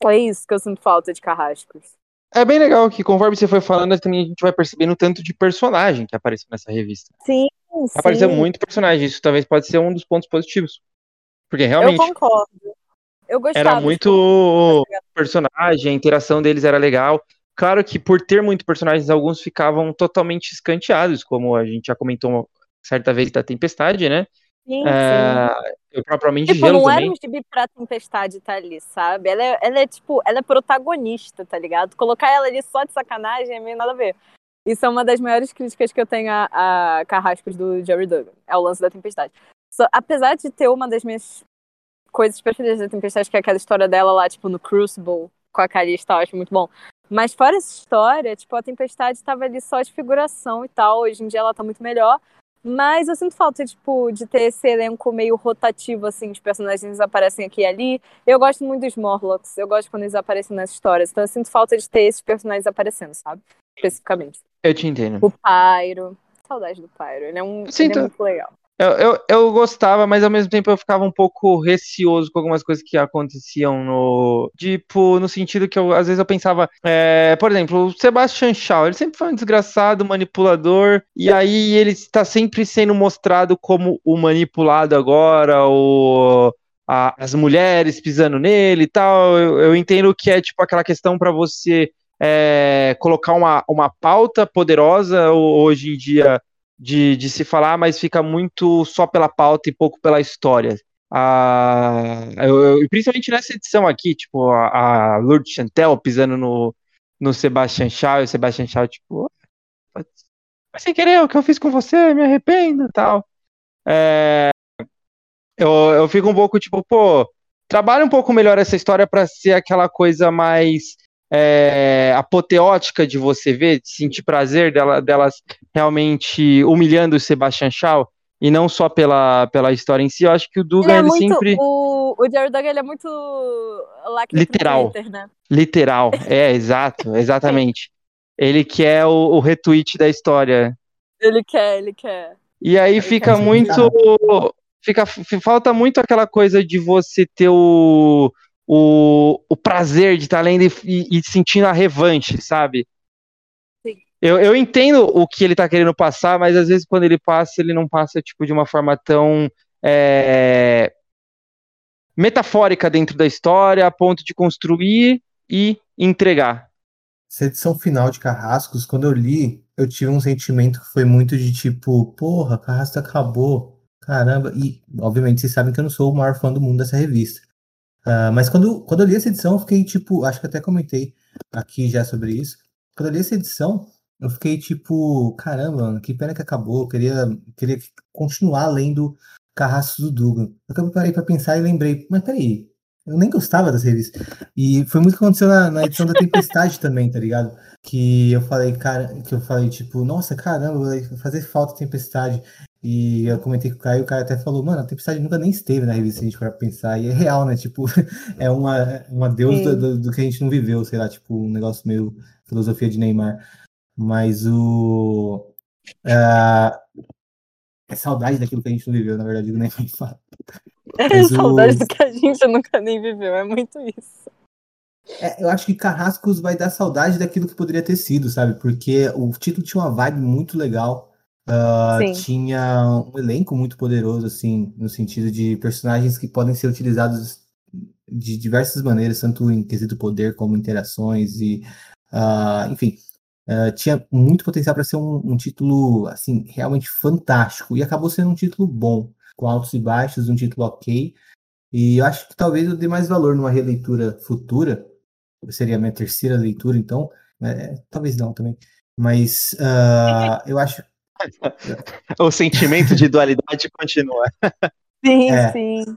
É isso que eu sinto falta de Carrascos. É bem legal que, conforme você foi falando, também a gente vai percebendo tanto de personagem que apareceu nessa revista. Sim, Apareceu muito personagem, isso talvez pode ser um dos pontos positivos. Porque realmente. Eu concordo. Eu gostava. Era muito personagem, a interação deles era legal. Claro que por ter muito personagens, alguns ficavam totalmente escanteados, como a gente já comentou certa vez da Tempestade, né? Sim, é, sim. propriamente tipo, não também. era um gibi pra Tempestade estar tá ali, sabe? Ela é, ela é, tipo, ela é protagonista, tá ligado? Colocar ela ali só de sacanagem é meio nada a ver. Isso é uma das maiores críticas que eu tenho a, a Carrascos do Jerry Duggan. É o lance da Tempestade. So, apesar de ter uma das minhas coisas preferidas da Tempestade, que é aquela história dela lá, tipo, no Crucible, com a Calista, eu acho muito bom. Mas fora essa história, tipo, a Tempestade estava ali só de figuração e tal. Hoje em dia ela tá muito melhor. Mas eu sinto falta, tipo, de ter esse elenco meio rotativo, assim, os personagens aparecem aqui e ali. Eu gosto muito dos Morlocks, eu gosto quando eles aparecem nas histórias. Então eu sinto falta de ter esses personagens aparecendo, sabe? Especificamente. Eu te entendo. O Pyro. Saudade do Pyro. Ele é, um, ele é muito legal. Eu, eu, eu, gostava, mas ao mesmo tempo eu ficava um pouco receoso com algumas coisas que aconteciam no. Tipo, no sentido que eu, às vezes eu pensava, é, por exemplo, o Sebastian Shaw, ele sempre foi um desgraçado, manipulador, e aí ele está sempre sendo mostrado como o manipulado agora, o. A, as mulheres pisando nele e tal. Eu, eu entendo que é tipo aquela questão para você é, colocar uma, uma pauta poderosa hoje em dia de, de se falar, mas fica muito só pela pauta e pouco pela história. Ah, eu, eu, principalmente nessa edição aqui, tipo, a, a Lourdes Chantel pisando no, no Sebastian Shaw, e o Sebastian Shaw, tipo, mas sem querer, o que eu fiz com você, me arrependo tal. É, eu, eu fico um pouco tipo, pô, trabalha um pouco melhor essa história para ser aquela coisa mais é, apoteótica de você ver, de sentir prazer dela, delas realmente humilhando o Sebastian Shaw e não só pela, pela história em si. Eu acho que o Dugan ele, é ele muito, sempre o, o Jared Duggan ele é muito literal, Twitter, né? literal, é exato, exatamente. ele quer o, o, retweet da história. Ele quer, ele quer. E aí ele fica muito, fica falta muito aquela coisa de você ter o o, o prazer de estar lendo e, e sentindo a revanche, sabe? Sim. Eu, eu entendo o que ele está querendo passar, mas às vezes quando ele passa, ele não passa tipo de uma forma tão é, metafórica dentro da história, a ponto de construir e entregar. Essa edição final de Carrascos, quando eu li, eu tive um sentimento que foi muito de tipo, porra, Carrasco acabou, caramba. E, obviamente, vocês sabem que eu não sou o maior fã do mundo dessa revista. Uh, mas quando, quando eu li essa edição, eu fiquei tipo, acho que até comentei aqui já sobre isso. Quando eu li essa edição, eu fiquei tipo, caramba, mano, que pena que acabou. Eu queria, queria continuar lendo Carrascos do Dugan. Eu parei pra pensar e lembrei, mas peraí, eu nem gostava das revistas. E foi muito que aconteceu na, na edição da Tempestade também, tá ligado? Que eu falei, cara, que eu falei, tipo, nossa, caramba, vai fazer falta Tempestade. E eu comentei com o Caio, o Caio até falou, mano, a Tempestade nunca nem esteve na revista, se a gente for pensar. E é real, né? Tipo, é uma, uma deus do, do, que a gente não viveu, sei lá, tipo, um negócio meio filosofia de Neymar. Mas o. Uh, é saudade daquilo que a gente não viveu, na verdade, o Neymar fala. É saudade do que a gente nunca nem viveu, é muito isso. É, eu acho que Carrascos vai dar saudade daquilo que poderia ter sido, sabe? Porque o título tinha uma vibe muito legal. Uh, tinha um elenco muito poderoso, assim, no sentido de personagens que podem ser utilizados de diversas maneiras, tanto em quesito poder como interações e, uh, enfim, uh, tinha muito potencial para ser um, um, título, assim, realmente fantástico e acabou sendo um título bom com altos e baixos, um título ok. E eu acho que talvez eu dê mais valor numa releitura futura. Seria a minha terceira leitura, então. É, talvez não também. Mas uh, eu acho. o sentimento de dualidade continua. Sim, é. sim.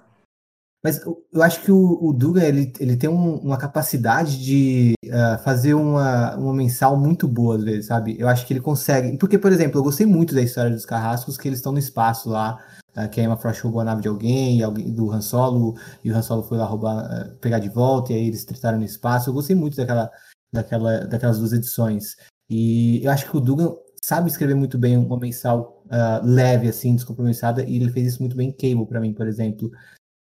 Mas eu acho que o, o Dugan ele, ele tem um, uma capacidade de uh, fazer uma, uma mensal muito boa às vezes, sabe? Eu acho que ele consegue. Porque, por exemplo, eu gostei muito da história dos carrascos, que eles estão no espaço lá, uh, que a Emma Frost roubou a nave de alguém, alguém do Han Solo, e o Han Solo foi lá roubar, uh, pegar de volta, e aí eles trataram no espaço. Eu gostei muito daquela, daquela, daquelas duas edições. E eu acho que o Dugan sabe escrever muito bem uma mensal uh, leve, assim, descompromissada, e ele fez isso muito bem em Cable, para mim, por exemplo.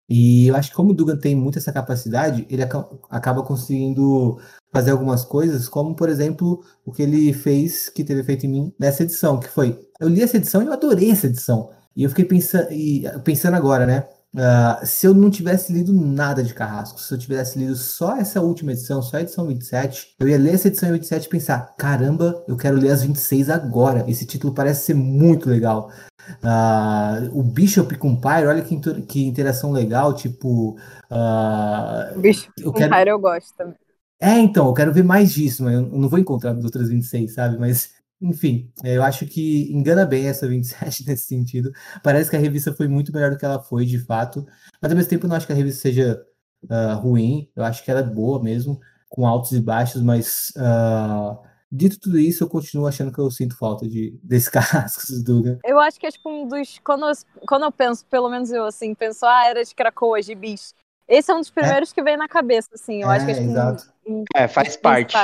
E eu acho que como o Dugan tem muito essa capacidade, ele acaba conseguindo fazer algumas coisas, como por exemplo o que ele fez, que teve feito em mim nessa edição, que foi, eu li essa edição e eu adorei essa edição. E eu fiquei pensando, pensando agora, né? Uh, se eu não tivesse lido nada de Carrasco, se eu tivesse lido só essa última edição, só a edição 27, eu ia ler essa edição 27 e pensar: caramba, eu quero ler as 26 agora. Esse título parece ser muito legal. Uh, o Bishop com Pyre, olha que, que interação legal, tipo. Uh, Bishop eu com quero... Pyre eu gosto também. É, então, eu quero ver mais disso, mas eu não vou encontrar nas outras 26, sabe? Mas, enfim, eu acho que engana bem essa 27 nesse sentido. Parece que a revista foi muito melhor do que ela foi, de fato. Mas, ao mesmo tempo, eu não acho que a revista seja uh, ruim. Eu acho que ela é boa mesmo, com altos e baixos, mas. Uh, Dito tudo isso, eu continuo achando que eu sinto falta de, desse carrasco do Dugan. Eu acho que é tipo um dos. Quando eu, quando eu penso, pelo menos eu assim, penso, ah, era de Cracoa, de bicho. Esse é um dos primeiros é. que vem na cabeça, assim. Eu é, acho que é tipo exato. Um, um, é, faz parte.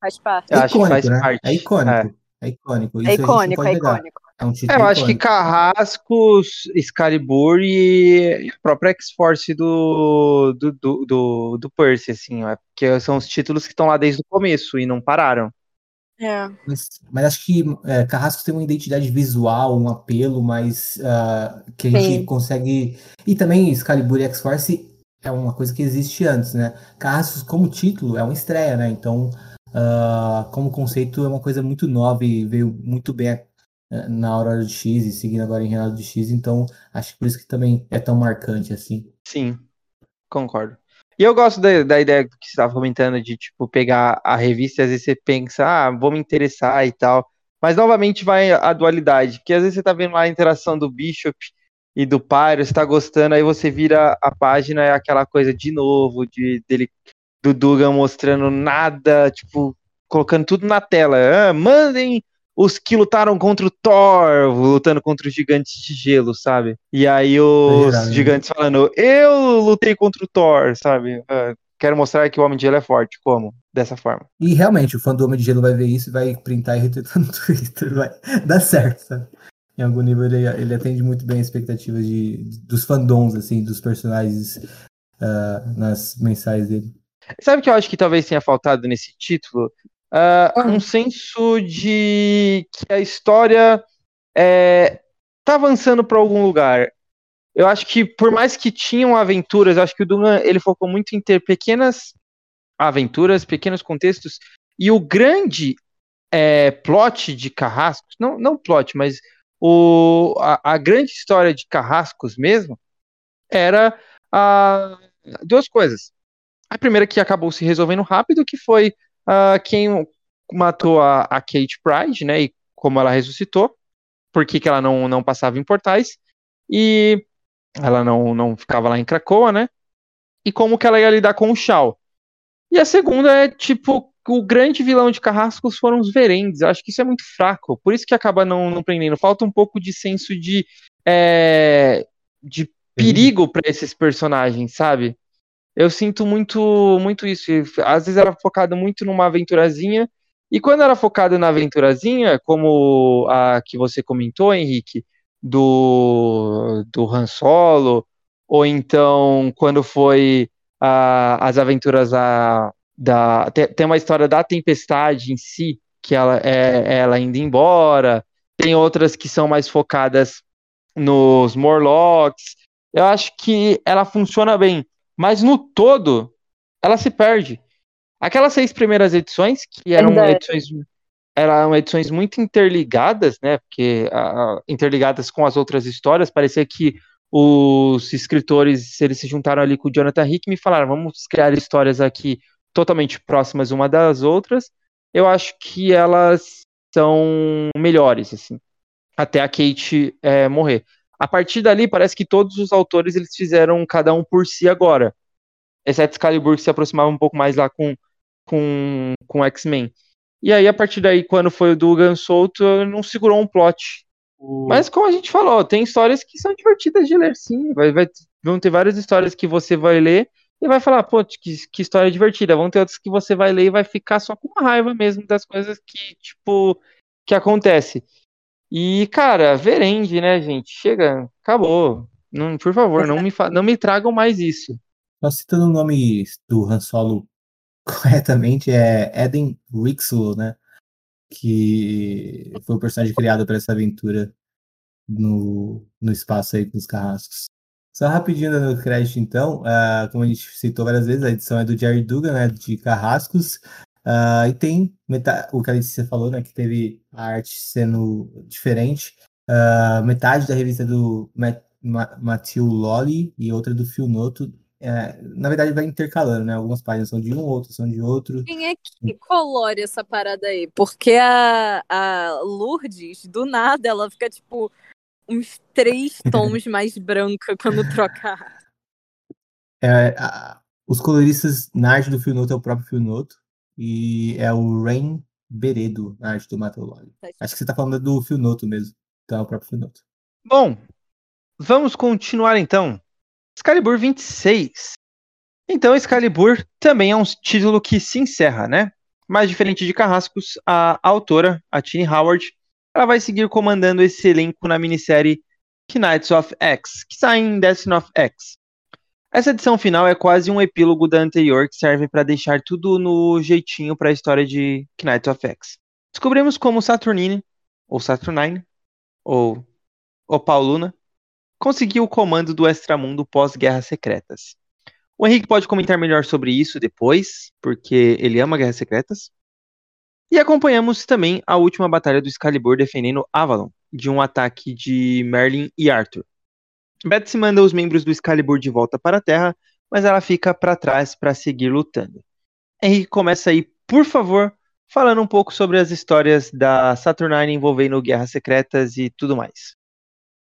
Faz parte. É icônico, né? Parte. É icônico. É, é icônico. Isso é icônico, é icônico. É um título é, eu acho que Carrascos, Excalibur e a própria X-Force do, do, do, do, do Percy, assim, ó, porque são os títulos que estão lá desde o começo e não pararam. É. Mas, mas acho que é, Carrasco tem uma identidade visual, um apelo mais uh, que a Sim. gente consegue. E também Excalibur e X-Force é uma coisa que existe antes, né? Carrascos, como título, é uma estreia, né? Então, uh, como conceito, é uma coisa muito nova e veio muito bem uh, na Aurora de X e seguindo agora em Renato de X. Então, acho que por isso que também é tão marcante assim. Sim, concordo. E eu gosto da, da ideia que você estava comentando de, tipo, pegar a revista e às vezes você pensa, ah, vou me interessar e tal. Mas novamente vai a dualidade, porque às vezes você tá vendo lá a interação do Bishop e do Pyro, você tá gostando, aí você vira a página, é aquela coisa de novo, de dele, do Dugan mostrando nada, tipo, colocando tudo na tela. Ah, mandem os que lutaram contra o Thor, lutando contra os gigantes de gelo, sabe? E aí os é gigantes falando, eu lutei contra o Thor, sabe? Uh, quero mostrar que o Homem de Gelo é forte. Como? Dessa forma. E realmente, o fã do Homem de Gelo vai ver isso e vai printar e retweetar no Twitter. Vai dar certo, sabe? Em algum nível ele, ele atende muito bem as expectativas de, dos fandoms, assim, dos personagens uh, nas mensais dele. Sabe o que eu acho que talvez tenha faltado nesse título? uh, um senso de que a história é, tá avançando para algum lugar. Eu acho que por mais que tinham aventuras, acho que o Dugan ele focou muito em ter pequenas aventuras, pequenos contextos e o grande é, plot de Carrascos, não, não plot, mas o, a, a grande história de Carrascos mesmo era a, duas coisas. A primeira que acabou se resolvendo rápido, que foi uh, quem matou a, a, Kate Pride, né? E como ela ressuscitou, por que, que ela não, não passava em portais, e ela não, não ficava lá em Krakoa, né? E como que ela ia lidar com o Shao. E a segunda é, tipo, o grande vilão de Carrascos foram os Verendes. Acho que isso é muito fraco. Por isso que acaba não, não prendendo. Falta um pouco de senso de, é, de perigo para esses personagens, sabe? Eu sinto muito, muito isso. Às vezes era focado muito numa aventurazinha, e quando era focado na aventurazinha, como a que você comentou, Henrique, do, do Han Solo, ou então quando foi a, as aventuras a, da. Tem, uma história da tempestade em si, que ela é ela indo embora, tem outras que são mais focadas nos Morlocks. Eu acho que ela funciona bem. Mas no todo, ela se perde. Aquelas seis primeiras edições, que eram edições, eram edições muito interligadas, né? Porque uh, interligadas com as outras histórias, parecia que os escritores, eles se juntaram ali com o Jonathan Hickman e falaram: vamos criar histórias aqui totalmente próximas uma das outras. Eu acho que elas são melhores, assim, até a Kate é, morrer. A partir dali, parece que todos os autores eles fizeram cada um por si agora. Exceto Excalibur, que se aproximava um pouco mais lá com, com, com X-Men. E aí, a partir daí, quando foi o do Solto, não segurou um plot. Mas, como a gente falou, tem histórias que são divertidas de ler, sim. Vai, vai, vão ter várias histórias que você vai ler e vai falar, pô, que, que história divertida. Vão ter outras que você vai ler e vai ficar só com uma raiva mesmo das coisas que, tipo, que acontece. E, cara, Verende, né, gente? Chega, acabou. Não, por favor, não me, não me tragam mais isso. Só citando o nome do Han Solo corretamente, é Eden Rixel, né? Que foi o personagem criado para essa aventura no, no espaço aí com os carrascos. Só rapidinho dando crédito, então, uh, como a gente citou várias vezes, a edição é do Jerry Dugan, né, de Carrascos, Uh, e tem metade, o que a Letícia falou, né? Que teve a arte sendo diferente. Uh, metade da revista do Matthew Lolly e outra do Phil Noto. É, na verdade, vai intercalando, né? Algumas páginas são de um, outras são de outro. Quem é que colore essa parada aí? Porque a, a Lourdes, do nada, ela fica tipo uns três tons mais branca quando troca. É, a, os coloristas na arte do Phil Noto é o próprio Phil Noto. E é o Rain Beredo, na arte do Matolog. Tá Acho que você está falando do Filnoto mesmo. Então é o próprio Filnoto. Bom, vamos continuar então. Excalibur 26. Então, Excalibur também é um título que se encerra, né? Mas diferente de Carrascos, a autora, a Tini Howard, ela vai seguir comandando esse elenco na minissérie Knights of X, que sai em Destiny of X. Essa edição final é quase um epílogo da anterior que serve para deixar tudo no jeitinho para a história de Knights of X. Descobrimos como Saturnine, ou Saturnine, ou o Pauluna, conseguiu o comando do Extramundo pós-Guerras Secretas. O Henrique pode comentar melhor sobre isso depois, porque ele ama Guerras Secretas. E acompanhamos também a última batalha do Excalibur defendendo Avalon de um ataque de Merlin e Arthur. Betsy manda os membros do Excalibur de volta para a Terra, mas ela fica para trás para seguir lutando. Henrique começa aí, por favor, falando um pouco sobre as histórias da Saturnine envolvendo guerras secretas e tudo mais.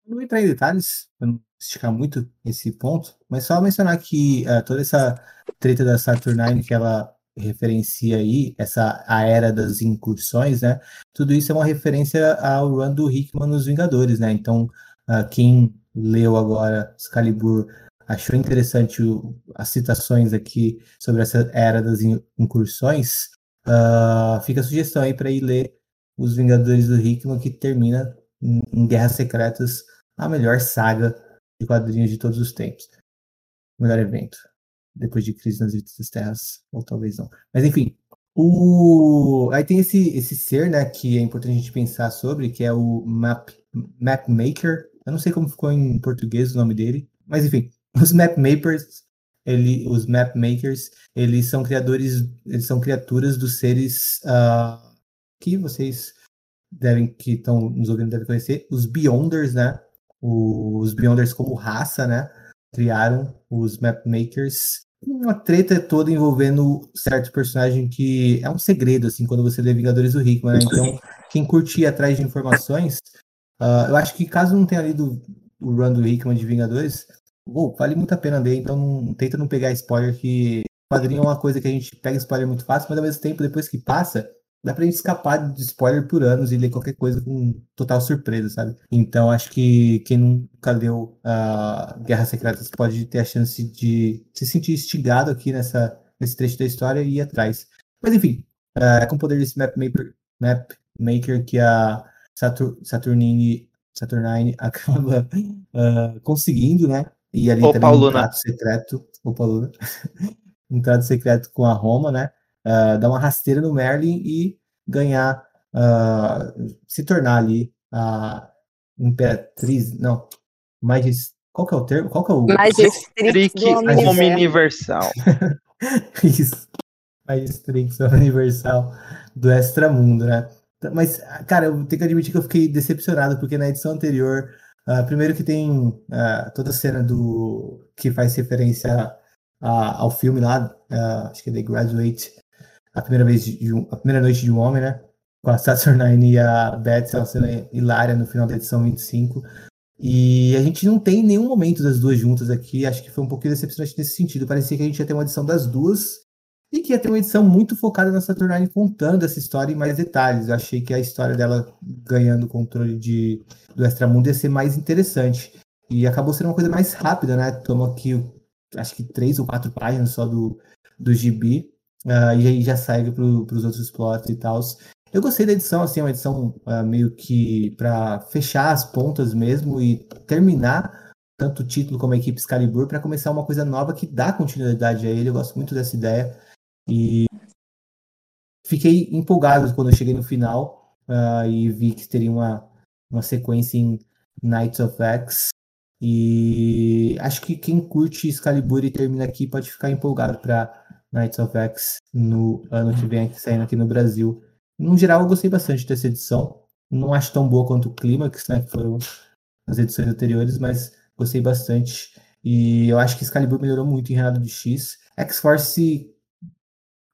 Não vou entrar em detalhes, para não esticar muito esse ponto, mas só mencionar que uh, toda essa treta da Saturnine que ela referencia aí, essa a era das incursões, né? Tudo isso é uma referência ao run do Hickman nos Vingadores, né? Então, uh, quem leu agora Excalibur achou interessante o, as citações aqui sobre essa era das incursões, uh, fica a sugestão aí para ir ler Os Vingadores do Hickman, que termina em, em, Guerras Secretas, a melhor saga de quadrinhos de todos os tempos. O melhor evento. Depois de Crise nas das Terras, ou talvez não. Mas enfim, o... aí tem esse, esse ser, né, que é importante a gente pensar sobre, que é o Map, Map Maker, eu não sei como ficou em português o nome dele, mas enfim, os map makers, ele, os map makers, eles são criadores, eles são criaturas dos seres uh, que vocês devem que estão nos ouvindo devem conhecer, os Beyonders, né? Os Beyonders como raça, né? criaram, os Mapmakers, uma treta toda envolvendo certo personagem que é um segredo, assim, quando você lê Vingadores do Hickman, né? Então, quem curtir atrás de informações, uh, eu acho que caso não tenha lido o run do Hickman de Vingadores, oh, vale muito a pena ler, então não, tenta não pegar spoiler, que quadrinho é uma coisa que a gente pega spoiler muito fácil, mas ao mesmo tempo, depois que passa, dá pra gente escapar de spoiler por anos e ler qualquer coisa com total surpresa, sabe? Então acho que quem nunca leu uh, Guerras Secretas pode ter a chance de se sentir instigado aqui nessa, nesse trecho da história e ir atrás. Mas enfim, uh, é com o poder desse map maker, map maker que a Satur, Saturnine, Saturnine acaba uh, conseguindo, né? E ali Opa, também um trato secreto. Opa, Luna. um trato secreto com a Roma, né? uh, dar uma rasteira no Merlin e ganhar, uh, se tornar ali a imperatriz, não, magis, qual que é o termo? Qual que é o... Magistrix Universal. Isso, Magistrix Universal do Extramundo, né? Mas, cara, eu tenho que admitir que eu fiquei decepcionado, porque na edição anterior, uh, primeiro que tem uh, toda a cena do que faz referência ao filme lá, acho que é The Graduate, a primeira vez de a primeira noite de um homem, né? Com a Saturnine e a Beth, ela sendo hilária no final da edição 25. E a gente não tem nenhum momento das duas juntas aqui. Acho que foi um pouquinho decepcionante nesse sentido. Parecia que a gente ia ter uma edição das duas e que ia ter uma edição muito focada na Saturnine contando essa história em mais detalhes. Eu achei que a história dela ganhando controle de, do Extramundo ia ser mais interessante. E acabou sendo uma coisa mais rápida, né? Toma aqui, acho que três ou quatro páginas só do, do gibi. Uh, e aí já segue para os outros plots e tal. Eu gostei da edição, assim, uma edição uh, meio que para fechar as pontas mesmo e terminar tanto o título como a equipe Excalibur para começar uma coisa nova que dá continuidade a ele. Eu gosto muito dessa ideia e fiquei empolgado quando eu cheguei no final uh, e vi que teria uma, uma sequência em Knights of X. E acho que quem curte Excalibur e termina aqui pode ficar empolgado para Knights of X no ano que vem, saindo aqui no Brasil. No geral, eu gostei bastante dessa edição. Não acho tão boa quanto o Clímax, né, que foram as edições anteriores, mas gostei bastante. E eu acho que Excalibur melhorou muito em Reinado de X. X-Force,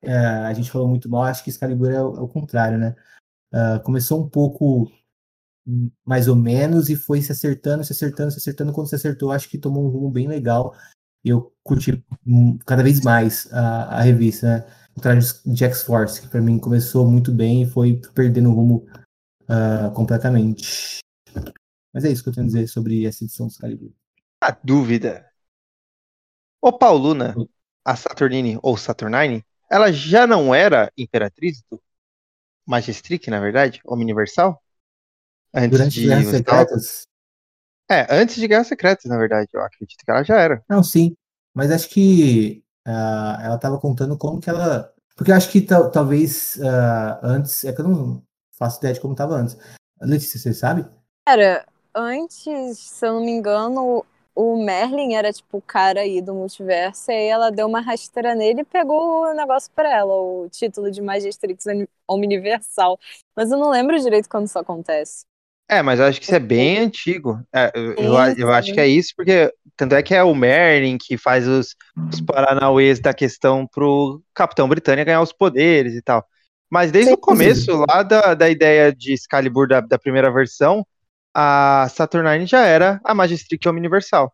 é, a gente falou muito mal, acho que Excalibur é o, é o contrário, né? Uh, começou um pouco mais ou menos e foi se acertando, se acertando, se acertando. Quando se acertou, acho que tomou um rumo bem legal eu curti cada vez mais a, a revista, né? O traje de X-Force, que para mim começou muito bem e foi perdendo o rumo uh, completamente. Mas é isso que eu tenho a dizer sobre essa edição do Excalibur. A dúvida. O Pauluna, a Saturnine ou Saturnine, ela já não era imperatriz do Magistric, na verdade? Homem Universal? Antes Durante de Guerras Secretas? É, antes de Guerras Secretas, na verdade, eu acredito que ela já era. Não, sim. Mas acho que uh, ela estava contando como que ela. Porque eu acho que talvez uh, antes. É que eu não faço ideia de como estava antes. Letícia, você sabe? Era, antes, se eu não me engano, o Merlin era tipo o cara aí do multiverso, e aí ela deu uma rasteira nele e pegou o negócio pra ela, o título de Magistrix Universal. Mas eu não lembro direito quando isso acontece. É, mas eu acho que isso é bem antigo. É, eu, eu, eu, acho que é isso, porque tanto é que é o Merlin que faz os, os paranauês da questão pro Capitão Britânia ganhar os poderes e tal. Mas desde Sim. o começo, lá da, da ideia de Excalibur da, da primeira versão, a Saturnine já era a Magistrix Universal.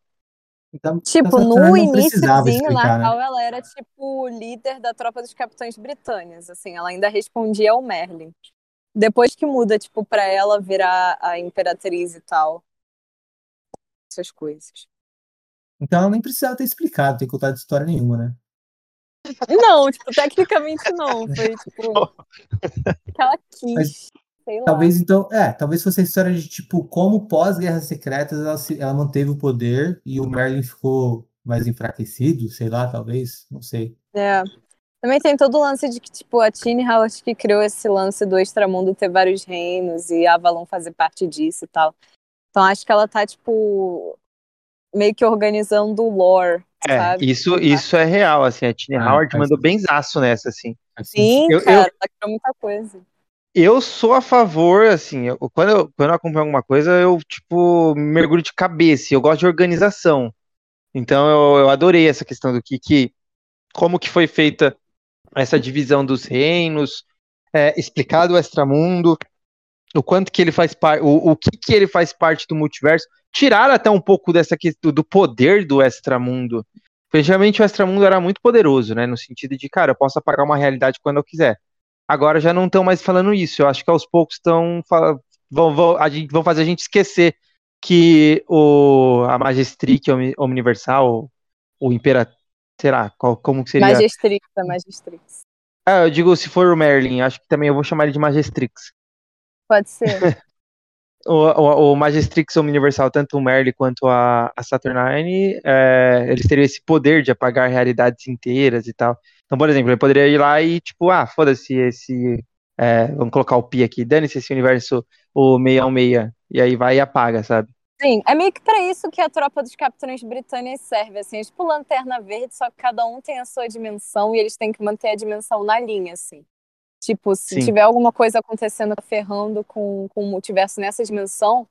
Então, tipo, no iníciozinho, na né? ela era tipo líder da tropa dos capitães britânicos, assim, ela ainda respondia ao Merlin. Depois que muda, tipo, pra ela virar a imperatriz e tal. Essas coisas. Então ela nem precisava ter explicado, ter contado história nenhuma, né? Não, tipo, tecnicamente não. Foi tipo. que ela quis. Mas, sei lá. Talvez então. É, talvez fosse a história de tipo, como pós-Guerras Secretas ela, se, ela manteve o poder e o Merlin ficou mais enfraquecido, sei lá, talvez. Não sei. É. Também tem todo o lance de que, tipo, a Tini Howard que criou esse lance do extramundo ter vários reinos e a Avalon fazer parte disso e tal. Então acho que ela tá, tipo, meio que organizando o lore. É, sabe? isso, isso é real, assim, a Tini ah, Howard mandou benzaço nessa, assim. Sim, eu, cara, eu, ela criou muita coisa. Eu sou a favor, assim, eu, quando, eu, quando eu acompanho alguma coisa, eu, tipo, mergulho de cabeça, eu gosto de organização. Então eu, eu adorei essa questão do que, que como que foi feita essa divisão dos reinos, é, explicado o extramundo, o quanto que ele faz parte, o, o que que ele faz parte do multiverso, tirar até um pouco dessa questão do poder do extramundo. Porque geralmente o extramundo era muito poderoso, né? No sentido de, cara, eu posso apagar uma realidade quando eu quiser. Agora já não estão mais falando isso. Eu acho que aos poucos estão vão, vão, a gente, vão fazer a gente esquecer que o a Magistric Universal, o Imperator, será? Qual, como que seria? Magistrix, a Magistrix. Ah, eu digo se for o Merlin, acho que também eu vou chamar ele de Magistrix. Pode ser. o, o, o Magistrix Universal, tanto o Merlin quanto a, a Saturnine, é, eles teriam esse poder de apagar realidades inteiras e tal. Então, por exemplo, ele poderia ir lá e, tipo, ah, foda-se esse. É, vamos colocar o pi aqui, dane-se esse universo, o 616, e aí vai e apaga, sabe? Sim, é meio que para isso que a tropa dos capitães britânicos serve, assim, é tipo lanterna verde, só que cada um tem a sua dimensão e eles têm que manter a dimensão na linha, assim. Tipo, se Sim. tiver alguma coisa acontecendo ferrando com, com o multiverso nessa dimensão,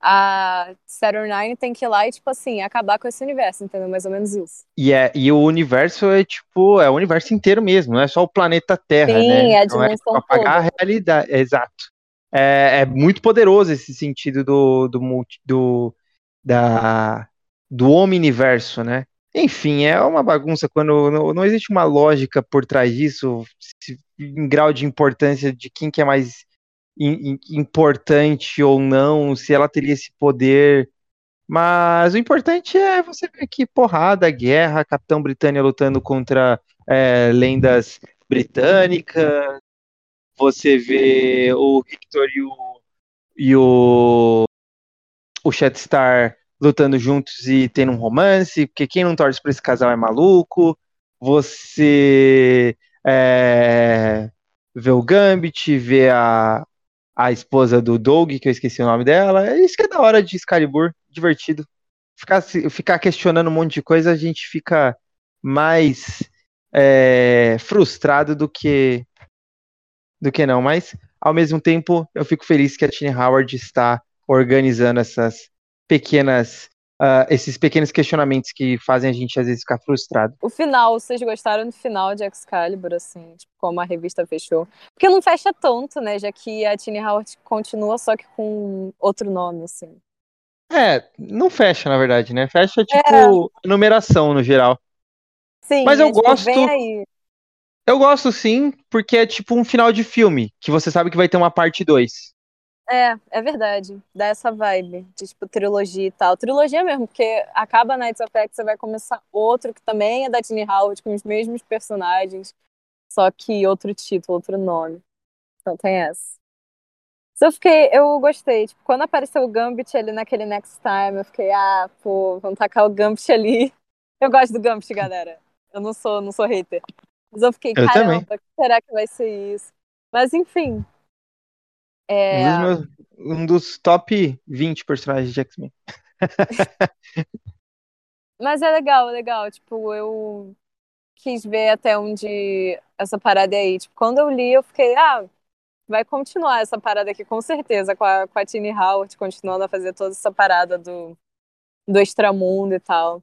a Saturn Nine tem que ir lá e, tipo assim, acabar com esse universo, entendeu? Mais ou menos isso. E, é, e o universo é, tipo, é o universo inteiro mesmo, não é só o planeta Terra, Sim, né? Sim, é a dimensão é, apagar toda. a realidade, exato. É, é, muito poderoso esse sentido do, do, multi, do, da, do omniverso, né? Enfim, é uma bagunça quando não, não existe uma lógica por trás disso, se, em grau de importância de quem que é mais importante ou não, se ela teria esse poder. Mas o importante é você ver que porrada, guerra, Capitão Britânia lutando contra é, lendas britânicas. Você vê o Victor e o, e o, o Shatstar lutando juntos e tendo um romance, porque quem não torce para esse casal é maluco. Você é, vê o Gambit, vê a, a esposa do Doug, que eu esqueci o nome dela. É isso que é da hora de Excalibur, divertido. Ficar, ficar questionando um monte de coisa, a gente fica mais é, frustrado do que do que não, mas ao mesmo tempo eu fico feliz que a Tini Howard está organizando essas pequenas uh, esses pequenos questionamentos que fazem a gente às vezes ficar frustrado. O final, vocês gostaram do final de Excalibur, assim, tipo, como a revista fechou? Porque não fecha tanto, né, já que a Tini Howard continua só que com outro nome, assim. É, não fecha, na verdade, né? Fecha, tipo, é. numeração no geral. Sim, mas eu tipo, gosto. Eu gosto sim, porque é tipo um final de filme, que você sabe que vai ter uma parte 2. É, é verdade. Dá essa vibe de, tipo, trilogia e tal. Trilogia mesmo, porque acaba Nights of X, você vai começar outro que também é da Tini Howard, com os mesmos personagens, só que outro título, outro nome. Então tem essa. eu fiquei, eu gostei. Tipo, quando apareceu o Gambit ali naquele Next Time, eu fiquei, ah, pô, vamos tacar o Gambit ali. Eu gosto do Gambit, galera. Eu não sou, não sou hater. Mas eu fiquei, eu caramba, também. será que vai ser isso? Mas enfim, é... Um, dos meus, um dos top 20 personagens de X-Men. Mas é legal, é legal. Tipo, eu quis ver até onde essa parada é aí. Tipo, quando eu li, eu fiquei, ah, vai continuar essa parada aqui, com certeza, com a, com a Tini Howard continuando a fazer toda essa parada do, do extramundo e tal.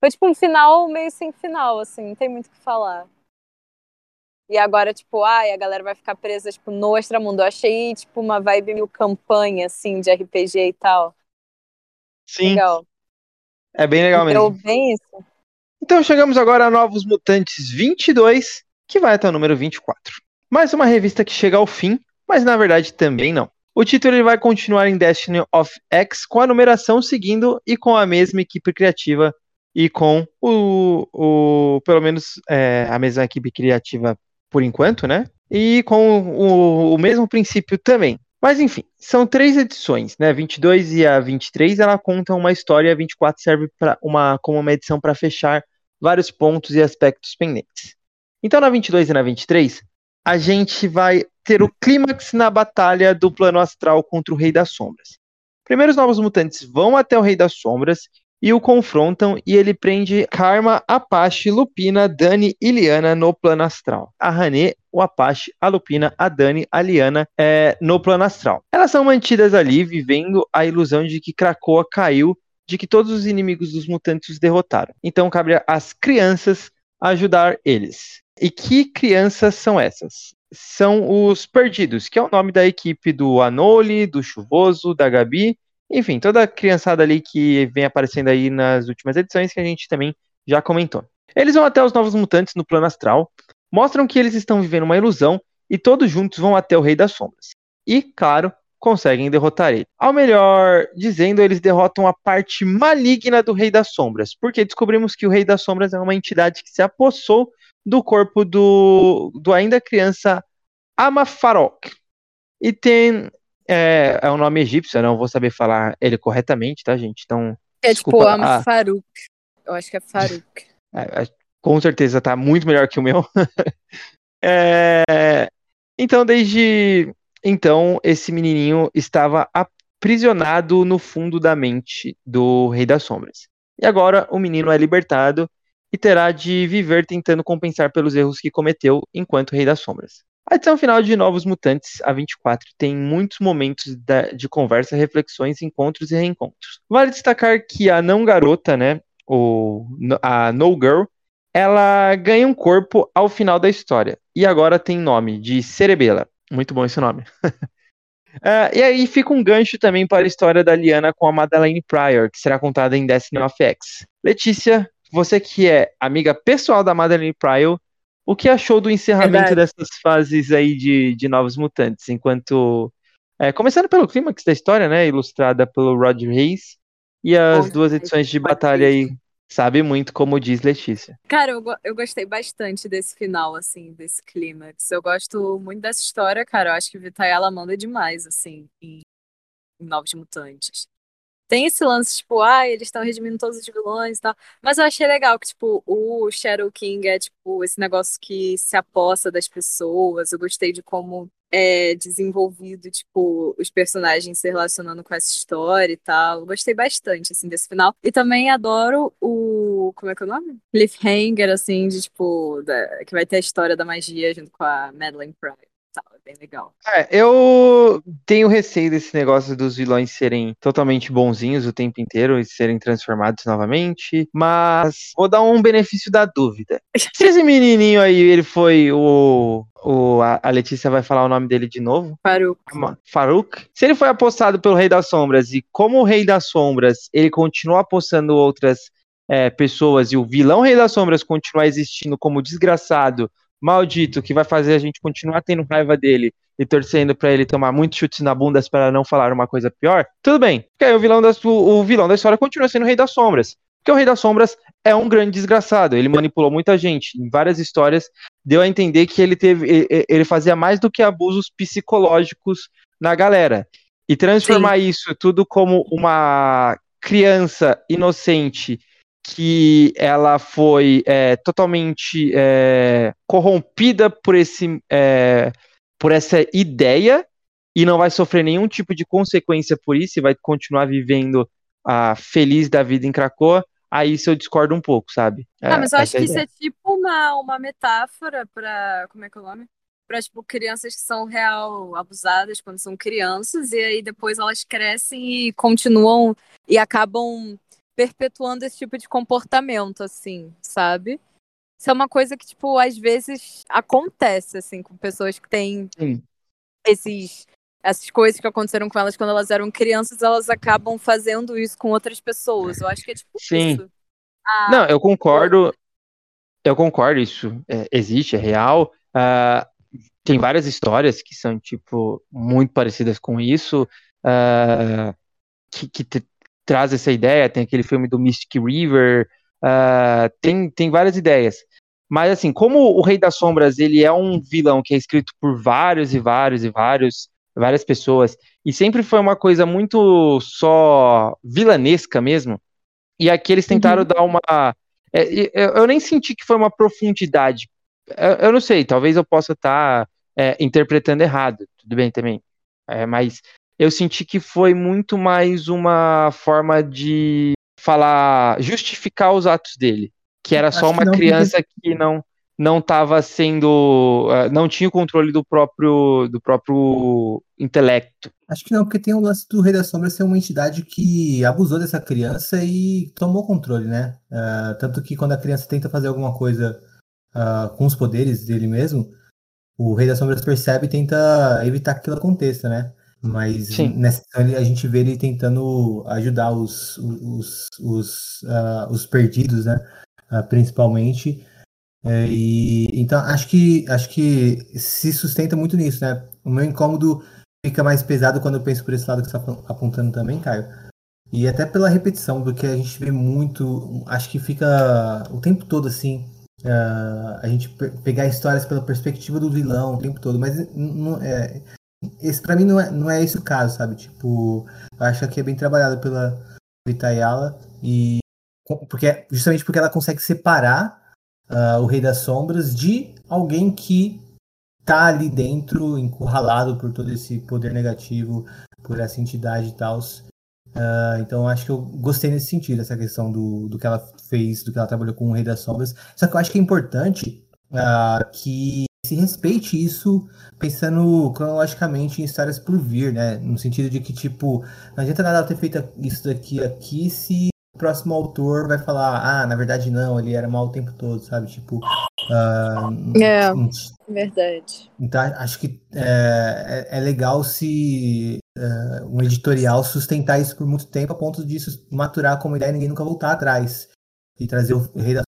Foi tipo um final meio sem final, assim, não tem muito o que falar. E agora, tipo, ai, a galera vai ficar presa, tipo, no Extramundo. Eu achei, tipo, uma vibe meio campanha, assim, de RPG e tal. Sim. Legal. É bem legal Deu mesmo. bem isso. Então chegamos agora a Novos Mutantes 22, que vai até o número 24. Mais uma revista que chega ao fim, mas na verdade também não. O título ele vai continuar em Destiny of X com a numeração seguindo e com a mesma equipe criativa e com o, o pelo menos é, a mesma equipe criativa por enquanto, né? E com o, o mesmo princípio também. Mas enfim, são três edições, né? 22 e a 23, ela conta uma história, a 24 serve para uma como uma edição para fechar vários pontos e aspectos pendentes. Então na 22 e na 23, a gente vai ter o clímax na batalha do plano astral contra o Rei das Sombras. Primeiro os novos mutantes vão até o Rei das Sombras e o confrontam e ele prende Karma, Apache, Lupina, Dani e Liana no plano astral. A Hané, o Apache, a Lupina, a Dani, a Liana é, no plano astral. Elas são mantidas ali vivendo a ilusão de que Krakoa caiu de que todos os inimigos dos mutantes os derrotaram. Então cabe às crianças ajudar eles. E que crianças são essas? São os Perdidos, que é o nome da equipe do Anoli, do Chuvoso, da Gabi, enfim, toda a criançada ali que vem aparecendo aí nas últimas edições que a gente também já comentou. Eles vão até os Novos Mutantes no plano astral, mostram que eles estão vivendo uma ilusão e todos juntos vão até o Rei das Sombras. E, claro, conseguem derrotar ele. Ao melhor dizendo, eles derrotam a parte maligna do Rei das Sombras, porque descobrimos que o Rei das Sombras é uma entidade que se apossou do corpo do, do ainda criança Amafarok. E tem. É, é um nome egípcio, eu não vou saber falar ele corretamente, tá, gente? Então. É desculpa, tipo Amafaruk. Eu acho que é Faruk. É, é, com certeza tá muito melhor que o meu. é, então, desde então, esse menininho estava aprisionado no fundo da mente do Rei das Sombras. E agora o menino é libertado e terá de viver tentando compensar pelos erros que cometeu enquanto Rei das Sombras. A edição final de Novos Mutantes, a 24, tem muitos momentos de conversa, reflexões, encontros e reencontros. Vale destacar que a não garota, né, ou a No Girl, ela ganha um corpo ao final da história e agora tem nome de Cerebela. Muito bom esse nome. uh, e aí fica um gancho também para a história da Liana com a Madeleine Pryor, que será contada em Destiny of X. Letícia, você que é amiga pessoal da Madeleine Pryor, o que achou do encerramento Verdade. dessas fases aí de, de Novos Mutantes? Enquanto. É, começando pelo clímax da história, né? Ilustrada pelo Roger Hayes. E as Bom, duas edições de batalha aí Sabe muito, como diz Letícia. Cara, eu, eu gostei bastante desse final, assim, desse clímax. Eu gosto muito dessa história, cara. Eu acho que Vitaly ela manda demais, assim, em Novos Mutantes. Tem esse lance, tipo, ah, eles estão redimindo todos os vilões e tal. Mas eu achei legal que, tipo, o Shadow King é, tipo, esse negócio que se aposta das pessoas. Eu gostei de como é desenvolvido, tipo, os personagens se relacionando com essa história e tal. Eu gostei bastante, assim, desse final. E também adoro o. Como é que é o nome? Cliffhanger, assim, de, tipo, da, que vai ter a história da magia junto com a Madeline Pryor tal. É bem legal. É, eu tenho receio desse negócio dos vilões serem totalmente bonzinhos o tempo inteiro e serem transformados novamente, mas vou dar um benefício da dúvida. Se esse menininho aí, ele foi o o, a Letícia vai falar o nome dele de novo. Faruk. Faruk. Se ele foi apostado pelo Rei das Sombras e como o Rei das Sombras ele continua apostando outras é, pessoas e o vilão Rei das Sombras continua existindo como desgraçado maldito que vai fazer a gente continuar tendo raiva dele e torcendo para ele tomar muitos chutes na bunda para não falar uma coisa pior, tudo bem. Porque aí o vilão, da, o, o vilão da história continua sendo o Rei das Sombras. Porque o Rei das Sombras é um grande desgraçado. Ele manipulou muita gente. Em várias histórias, deu a entender que ele teve. Ele fazia mais do que abusos psicológicos na galera. E transformar Sim. isso tudo como uma criança inocente que ela foi é, totalmente é, corrompida por, esse, é, por essa ideia e não vai sofrer nenhum tipo de consequência por isso e vai continuar vivendo a feliz da vida em Krakoa, aí isso eu discordo um pouco, sabe? Ah, mas eu acho é que isso é tipo uma, uma metáfora para como é que é o nome? Para tipo crianças que são real abusadas quando são crianças e aí depois elas crescem e continuam e acabam perpetuando esse tipo de comportamento, assim, sabe? Isso é uma coisa que, tipo, às vezes acontece, assim, com pessoas que têm Sim. esses essas coisas que aconteceram com elas quando elas eram crianças, elas acabam fazendo isso com outras pessoas. Eu acho que é tipo Sim. isso. Ah, Não, eu concordo. Eu concordo, isso é, existe, é real. Uh, tem várias histórias que são, tipo, muito parecidas com isso. Uh, que, que traz essa ideia, tem aquele filme do Mystic River, uh, tem, tem várias ideias. Mas assim, como o Rei das Sombras, ele é um vilão que é escrito por vários e vários e vários, várias pessoas, e sempre foi uma coisa muito só vilanesca mesmo, e aqui eles tentaram uhum. dar uma... É, eu, eu, nem senti que foi uma profundidade. Eu, eu não sei, talvez eu possa estar tá, é, interpretando errado, tudo bem também. É, mas eu senti que foi muito mais uma forma de falar, justificar os atos dele. Que era só uma criança que não não estava sendo, uh, não tinha o controle do próprio, do próprio intelecto. Acho que não, porque tem o lance do Rei das Sombras ser uma entidade que abusou dessa criança e tomou controle, né? Uh, tanto que quando a criança tenta fazer alguma coisa uh, com os poderes dele mesmo, o Rei das Sombras percebe e tenta evitar que aquilo aconteça, né? Mas Sim. nessa a gente vê ele tentando ajudar os, os, os, uh, os perdidos, né? principalmente. É, e então acho que acho que se sustenta muito nisso, né? O meu incômodo fica mais pesado quando eu penso por esse lado que você está apontando também, Caio. E até pela repetição, do que a gente vê muito, acho que fica o tempo todo assim, uh, a gente pegar histórias pela perspectiva do vilão o tempo todo, mas não, é, esse para mim não é, não é esse o caso, sabe? Tipo, eu acho que é bem trabalhado pela Vitayala e porque justamente porque ela consegue separar uh, o Rei das Sombras de alguém que tá ali dentro, encurralado por todo esse poder negativo, por essa entidade e tal. Uh, então acho que eu gostei nesse sentido, essa questão do, do que ela fez, do que ela trabalhou com o Rei das Sombras. Só que eu acho que é importante uh, que se respeite isso pensando cronologicamente em histórias por vir, né? No sentido de que, tipo, não adianta nada ter feito isso daqui aqui se o próximo autor vai falar, ah, na verdade não, ele era mal o tempo todo, sabe? Tipo. Uh, é, um, verdade. Então acho que é, é, é legal se uh, um editorial sustentar isso por muito tempo a ponto disso maturar como ideia e ninguém nunca voltar atrás. E trazer o Rei da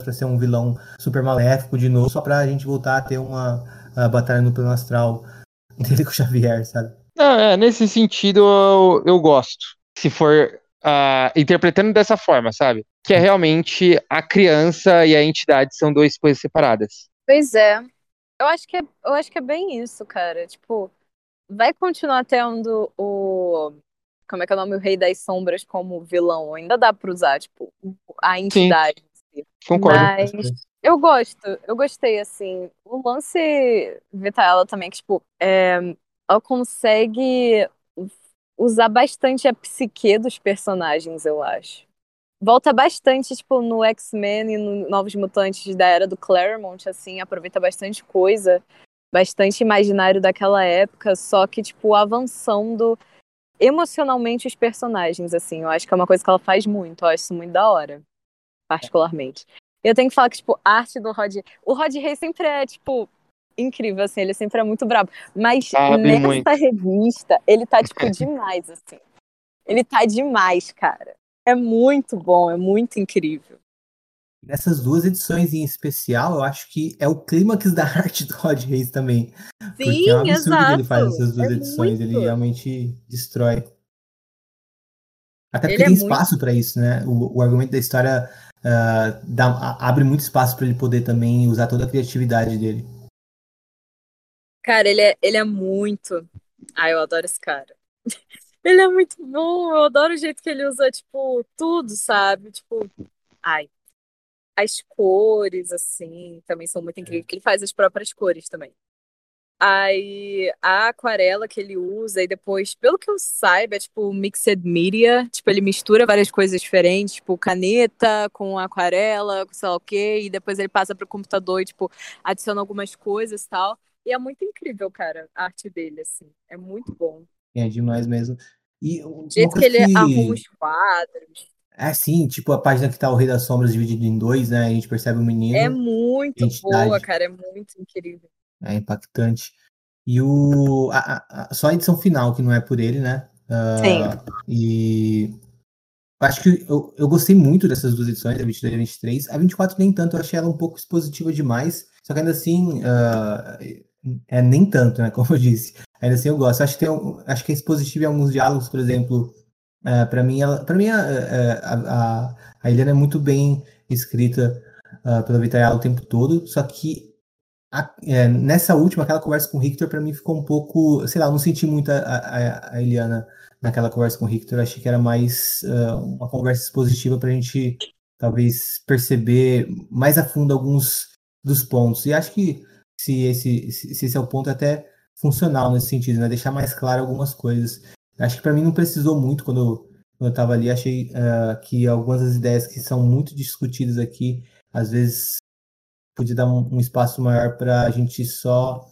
para ser um vilão super maléfico de novo, só pra gente voltar a ter uma batalha no plano astral dele com o Xavier, sabe? é, nesse sentido eu, eu gosto. Se for uh, interpretando dessa forma, sabe? Que é realmente a criança e a entidade são duas coisas separadas. Pois é. Eu acho que é, eu acho que é bem isso, cara. Tipo, vai continuar tendo o. Como é que é o nome? O Rei das Sombras como vilão. Ainda dá pra usar, tipo, a entidade. Sim. Concordo. Mas eu gosto, eu gostei, assim. O lance Vitaela também, que, tipo, é, ela consegue usar bastante a psique dos personagens, eu acho. Volta bastante, tipo, no X-Men e no Novos Mutantes da era do Claremont, assim, aproveita bastante coisa, bastante imaginário daquela época, só que, tipo, avançando emocionalmente os personagens, assim. Eu acho que é uma coisa que ela faz muito, eu acho isso muito da hora, particularmente. Eu tenho que falar que, tipo, a arte do Rod... O Rod Rey sempre é, tipo, incrível, assim, ele sempre é muito brabo. Mas Sabe nessa muito. revista, ele tá, tipo, demais, assim. Ele tá demais, cara. É muito bom, é muito incrível. Nessas duas edições em especial, eu acho que é o clímax da arte do Rod Reis também. Sim, porque é um absurdo exato. que ele faz essas duas é edições, muito. ele realmente destrói. Até porque ele tem é espaço muito... para isso, né? O, o, argumento da história uh, dá, abre muito espaço para ele poder também usar toda a criatividade dele. Cara, ele é, ele é muito. Ai, eu adoro esse cara. ele é muito bom, eu adoro o jeito que ele usa, tipo, tudo, sabe? Tipo, ai. As cores, assim, também são muito incríveis, porque ele faz as próprias cores também. Aí a aquarela que ele usa, e depois, pelo que eu saiba, é tipo mixed media. Tipo, ele mistura várias coisas diferentes, tipo caneta com aquarela, com sei lá o quê, e depois ele passa para o computador e, tipo, adiciona algumas coisas e tal. E é muito incrível, cara, a arte dele, assim. É muito bom. É demais mesmo. E o jeito que ele que... arruma os quadros. É sim, tipo a página que tá o Rei das Sombras dividido em dois, né? A gente percebe o menino. É muito boa, cara, é muito incrível. É impactante. E o. A, a, só a edição final, que não é por ele, né? Uh, Sim. E. Acho que eu, eu gostei muito dessas duas edições, a 22 e a 23. A 24 nem tanto, eu achei ela um pouco expositiva demais. Só que ainda assim, uh, é nem tanto, né? Como eu disse. Ainda assim eu gosto. Acho que tem um, acho que é expositivo em alguns diálogos, por exemplo. Uh, é, para mim, ela, para mim a, a, a, a é muito bem escrita uh, pela Vitayala o tempo todo. Só que a, é, nessa última, aquela conversa com o Victor, para mim ficou um pouco, sei lá, eu não senti muito a, a, a, Eliana naquela conversa com o Victor. Achei que era mais uh, uma conversa expositiva para a gente talvez perceber mais a fundo alguns dos pontos. E acho que se esse, se esse é o ponto até funcional nesse sentido, né? Deixar mais claro algumas coisas. Acho que para mim não precisou muito quando eu, quando eu estava ali. Achei uh, que algumas das ideias que são muito discutidas aqui, às vezes podia dar um, um espaço maior para a gente só,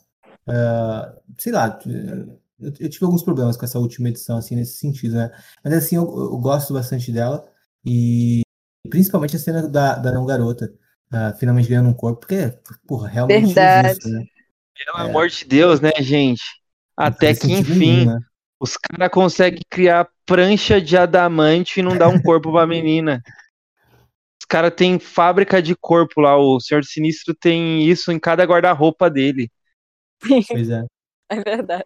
uh, sei lá, eu, eu, tive alguns problemas com essa última edição, assim, nesse sentido, né? Mas, assim, eu, eu gosto bastante dela e principalmente a cena da, da não garota uh, finalmente ganhando um corpo, porque, porra, realmente Verdade. Justo, né? Pelo é. amor de Deus, né, gente? Até que enfim, né? os caras conseguem criar prancha de adamante e não dar um corpo pra menina. Os caras têm fábrica de corpo lá, o Senhor Sinistro tem isso em cada guarda-roupa dele. Pois é. É verdade.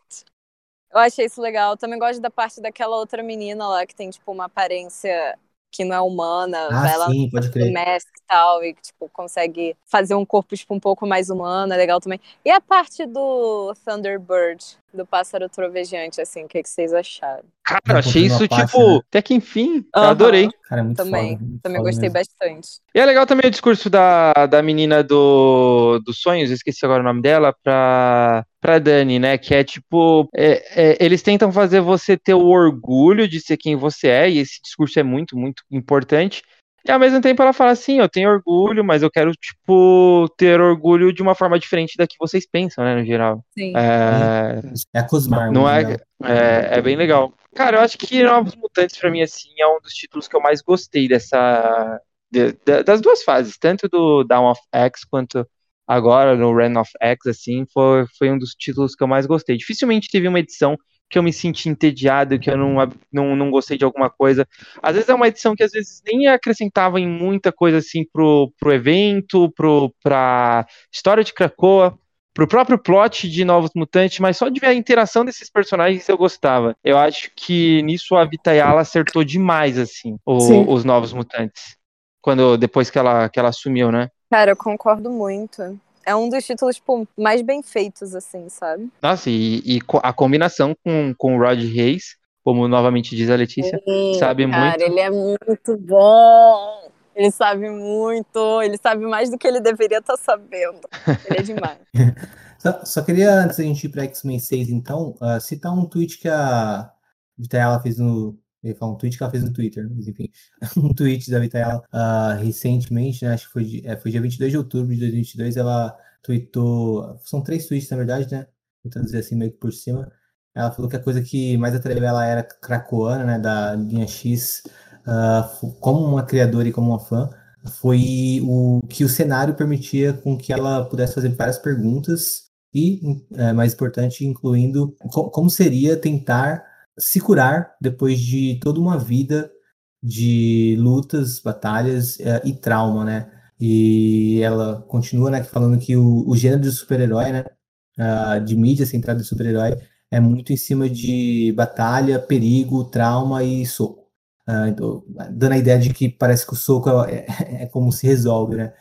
Eu achei isso legal. Também gosto da parte daquela outra menina lá que tem, tipo, uma aparência que não é humana, ah, lá sim, pode crer. Mask e tal, e tipo, consegue fazer um corpo tipo, um pouco mais humano, é legal também. E a parte do Thunderbird, do pássaro trovejante, assim, o que, que vocês acharam? Cara, eu achei isso, parte, tipo, né? até que enfim, eu adorei. Cara, é muito também, foda, muito também foda gostei mesmo. bastante. E é legal também o discurso da, da menina do, dos sonhos, esqueci agora o nome dela, pra, pra Dani, né? Que é tipo, é, é, eles tentam fazer você ter o orgulho de ser quem você é, e esse discurso é muito, muito importante. E ao mesmo tempo ela fala assim, eu tenho orgulho, mas eu quero, tipo, ter orgulho de uma forma diferente da que vocês pensam, né, no geral. Sim. É, É a Cosmar. não né? é, é, é bem legal. Cara, eu acho que Novos Mutantes, pra mim, assim, é um dos títulos que eu mais gostei dessa. de- de- das duas fases, tanto do Down of X quanto agora no Ren of X, assim, foi, foi um dos títulos que eu mais gostei. Dificilmente teve uma edição que eu me senti entediado, que eu não, não, não gostei de alguma coisa. Às vezes é uma edição que às vezes nem acrescentava em muita coisa assim pro, pro evento, pro, pra história de Krakoa, pro próprio plot de Novos Mutantes, mas só de ver a interação desses personagens eu gostava. Eu acho que nisso a Vitayala acertou demais, assim, o- os Novos Mutantes. Quando, depois que ela, que ela assumiu, né? Cara, eu concordo muito. É um dos títulos, tipo, mais bem feitos, assim, sabe? Nossa, e, e a combinação com, com o Rod Reis, como novamente diz a Letícia, Sim, sabe cara, muito. ele é muito bom. Ele sabe muito. Ele sabe mais do que ele deveria estar sabendo. Ele é demais. Só, só queria, antes da gente ir para X-Men 6, então, ah, citar um tweet que a Vitayala fez no. Ia falar um tweet que ela fez no Twitter, mas enfim. Um tweet da Vitayala ah, recentemente, né? Acho que foi, é, foi dia 22 de outubro de 2022. Ela tweetou. São três tweets, na verdade, né? Tentando dizer assim, meio que por cima. Ela falou que a coisa que mais atraiu ela era cracoana, né? Da linha X, fo- como uma criadora e como uma fã foi o que o cenário permitia com que ela pudesse fazer várias perguntas e, é, mais importante, incluindo co- como seria tentar se curar depois de toda uma vida de lutas, batalhas é, e trauma, né? E ela continua, né, falando que o, o gênero de super-herói, né, ah, de mídia centrada em super-herói, é muito em cima de batalha, perigo, trauma e soco. Então, dando a ideia de que parece que o soco é, é como se resolve, né?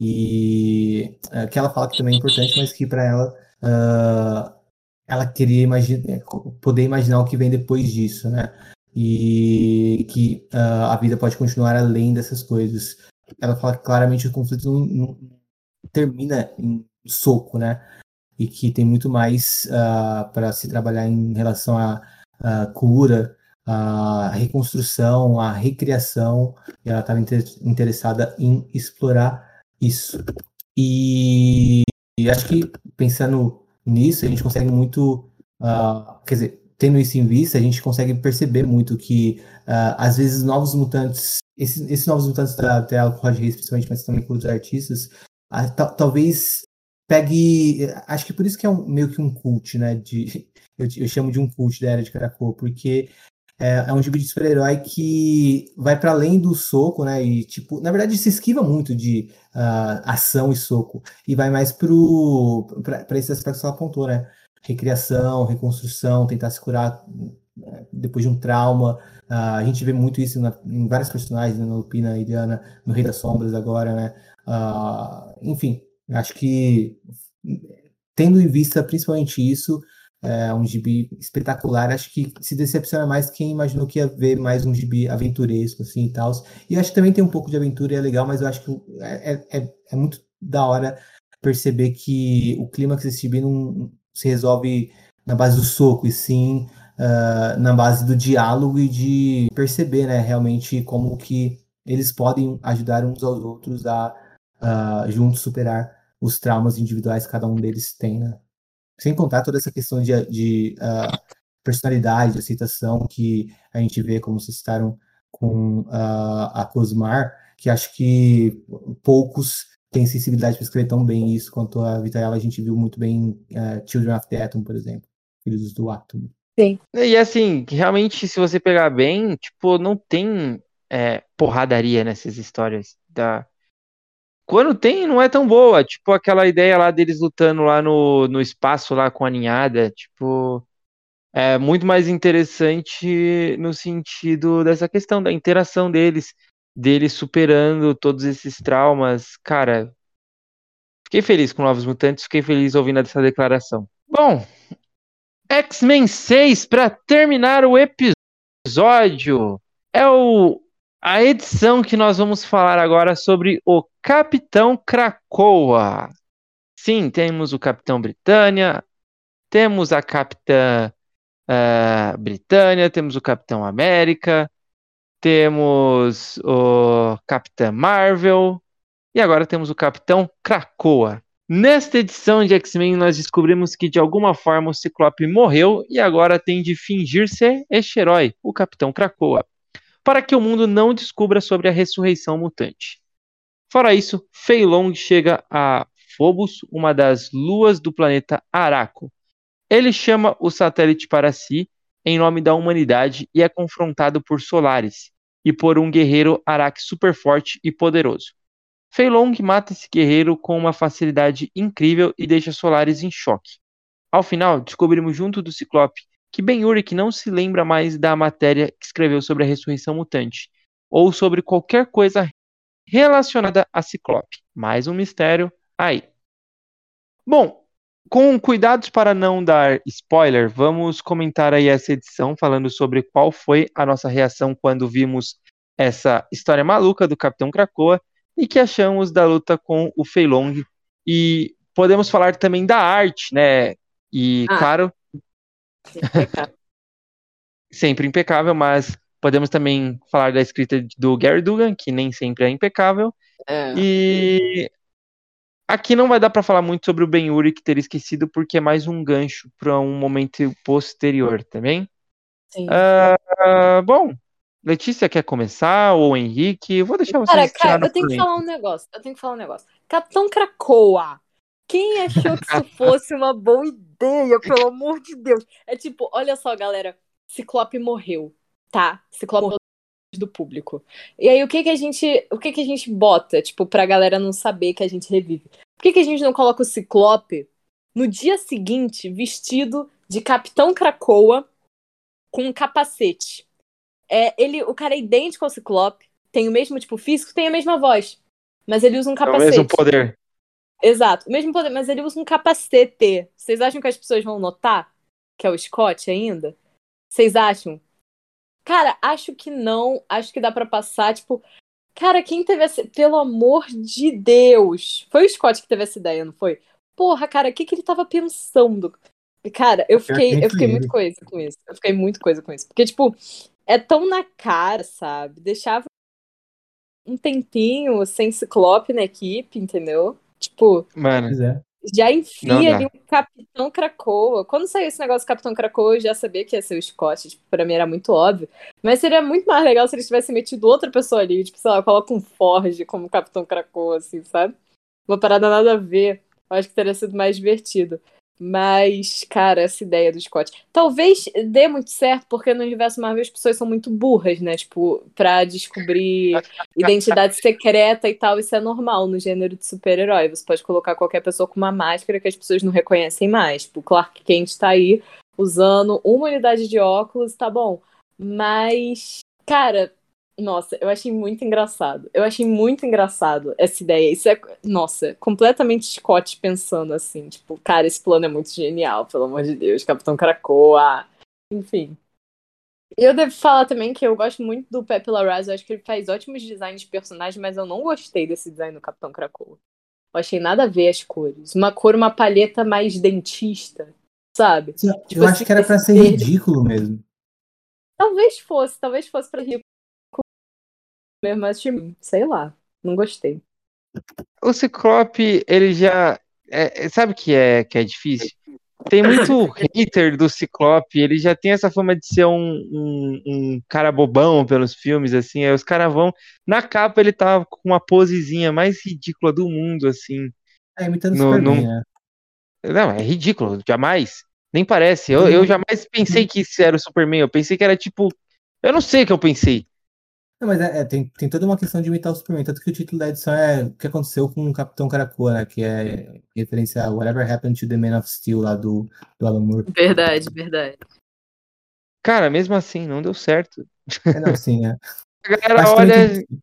E é, que ela fala que também é importante, mas que para ela ah, ela queria imaginar, poder imaginar o que vem depois disso, né? E que ah, a vida pode continuar além dessas coisas. Ela fala que claramente o conflito não, não termina em soco, né? E que tem muito mais para se trabalhar em relação à, à cura, à reconstrução, à recriação. E ela estava interessada em explorar isso. E, e acho que pensando nisso, a gente consegue muito, ah, quer dizer, tendo isso em vista, a gente consegue perceber muito que ah, às vezes novos mutantes, esses, esses novos mutantes da tela com Reis, principalmente, mas também com outros artistas, ta- talvez pegue, acho que por isso que é um, meio que um cult, né, de, eu, eu chamo de um cult da Era de Krakoa, porque é, é um gibi de super-herói que vai para além do soco, né? E tipo, na verdade se esquiva muito de ah, ação e soco e vai mais para esse aspecto que ela apontou, né? Recriação, reconstrução, tentar se curar eh, depois de um trauma. Ah, a gente vê muito isso na- em vários personagens, né? na Lupina, na Iriana, no Rei das Sombras agora, né? Ah, enfim, acho que tendo em vista principalmente isso, é um gibi espetacular. Acho que se decepciona mais quem imaginou que ia ver mais um gibi aventuresco, assim e tal. E acho que também tem um pouco de aventura e é legal, mas eu acho que é, é, é muito da hora perceber que o clímax desse gibi não se resolve na base do soco, e sim ah, na base do diálogo e de perceber, né, realmente como que eles podem ajudar uns aos outros a ah, juntos superar os traumas individuais que cada um deles tem, né? Sem contar toda essa questão de, de uh, personalidade, aceitação que a gente vê, como vocês citaram, com uh, a Cosmar, que acho que poucos têm sensibilidade para escrever tão bem isso quanto a Vitaela a gente viu muito bem em uh, Children of the Atom, por exemplo, Filhos do Átomo. Sim. E assim, realmente, se você pegar bem, tipo, não tem é, porradaria nessas histórias da, quando tem, não é tão boa. Tipo, aquela ideia lá deles lutando lá no, no espaço lá com a ninhada. Tipo, é muito mais interessante no sentido dessa questão da interação deles, deles superando todos esses traumas. Cara, fiquei feliz com Novos Mutantes, fiquei feliz ouvindo essa declaração. Bom, X-Men 6, para terminar o episódio, é o a edição que nós vamos falar agora sobre o Capitão Krakoa. Sim, temos o Capitão Britânia, temos a Capitã uh, Britânia, temos o Capitão América, temos o Capitão Marvel e agora temos o Capitão Krakoa. Nesta edição de X-Men, nós descobrimos que de alguma forma o Ciclope morreu e agora tem de fingir ser este herói, o Capitão Krakoa para que o mundo não descubra sobre a ressurreição mutante. Fora isso, Fei Long chega a Phobos, uma das luas do planeta Araco. Ele chama o satélite para si em nome da humanidade e é confrontado por Solaris e por um guerreiro Arak super forte e poderoso. Fei Long mata esse guerreiro com uma facilidade incrível e deixa Solaris em choque. Ao final, descobrimos junto do Ciclope que Ben Urich não se lembra mais da matéria que escreveu sobre a ressurreição mutante, ou sobre qualquer coisa relacionada a Ciclope. Mais um mistério aí. Bom, com cuidados para não dar spoiler, vamos comentar aí essa edição falando sobre qual foi a nossa reação quando vimos essa história maluca do Capitão Krakoa e que achamos da luta com o Feilong e podemos falar também da arte, né? E ah. claro, sempre impecável, mas podemos também falar da escrita do Gary Dugan, que nem sempre é impecável. É. E aqui não vai dar para falar muito sobre o Ben Urich ter esquecido, porque é mais um gancho para um momento posterior, também. Tá Sim. Uh, bom, Letícia quer começar ou Henrique? Eu vou deixar vocês. Cara, cara, eu tenho que falar um negócio. Eu tenho que falar um negócio. Capitão Cracoa. Quem achou que isso fosse uma boa ideia, pelo amor de Deus? É tipo, olha só, galera, Ciclope morreu, tá? Ciclope do público. E aí o que que a gente, o que que a gente bota, tipo, pra galera não saber que a gente revive? Por que que a gente não coloca o Ciclope no dia seguinte vestido de Capitão Krakoa com um capacete? É, ele, o cara é idêntico ao Ciclope, tem o mesmo tipo físico, tem a mesma voz, mas ele usa um capacete. É o mesmo poder. Exato, o mesmo poder, mas ele usa um capacete. Vocês acham que as pessoas vão notar que é o Scott ainda? Vocês acham? Cara, acho que não. Acho que dá para passar, tipo. Cara, quem teve essa. Pelo amor de Deus! Foi o Scott que teve essa ideia, não foi? Porra, cara, o que, que ele tava pensando? Cara, eu fiquei, eu fiquei muito coisa com isso. Eu fiquei muito coisa com isso. Porque, tipo, é tão na cara, sabe? Deixava um tempinho sem ciclope na equipe, entendeu? Tipo, Mano. É. já enfia ali um Capitão Krakoa. Quando saiu esse negócio do Capitão Krakoa, eu já sabia que ia ser o Scott. Tipo, pra mim era muito óbvio. Mas seria muito mais legal se eles tivessem metido outra pessoa ali. Tipo, sei lá, coloca um Forge como Capitão Krakoa, assim, sabe? Uma parada nada a ver. Eu acho que teria sido mais divertido. Mas, cara, essa ideia do Scott. Talvez dê muito certo, porque no universo Marvel as pessoas são muito burras, né? Tipo, pra descobrir identidade secreta e tal, isso é normal no gênero de super-herói. Você pode colocar qualquer pessoa com uma máscara que as pessoas não reconhecem mais. Tipo, Clark Kent tá aí usando uma unidade de óculos, tá bom. Mas, cara, nossa, eu achei muito engraçado. Eu achei muito engraçado essa ideia. Isso é, nossa, completamente Scott pensando assim, tipo, cara, esse plano é muito genial, pelo amor de Deus, Capitão Krakoa. Enfim. Eu devo falar também que eu gosto muito do Pepe Larraz, eu acho que ele faz ótimos designs de personagens, mas eu não gostei desse design do Capitão Krakoa. Eu achei nada a ver as cores. Uma cor, uma palheta mais dentista, sabe? Eu tipo, acho assim, que era para ser ridículo mesmo. Talvez fosse, talvez fosse para mesmo, mas sei lá, não gostei. o Ciclope, ele já. é- sabe que é, que é difícil? Tem muito hater do Ciclope, ele já tem essa fama de ser um, um, um cara bobão pelos filmes, assim. Aí os caras vão. Na capa ele tava com uma posezinha mais ridícula do mundo, assim. É, imitando No- super no- né? Não, é ridículo, jamais. Nem parece. Eu, eu jamais pensei que isso era o Superman. Eu pensei que era tipo. Eu não sei o que eu pensei. Não, mas é, é, tem, tem toda uma questão de imitar o Superman, tanto que o título da edição é o que aconteceu com o Capitão Krakoa, né? Que é referência a Whatever Happened to the Man of Steel lá do, do Alan Moore. Verdade, verdade. Cara, mesmo assim, não deu certo. É, não, sim, é. A galera também olha tem-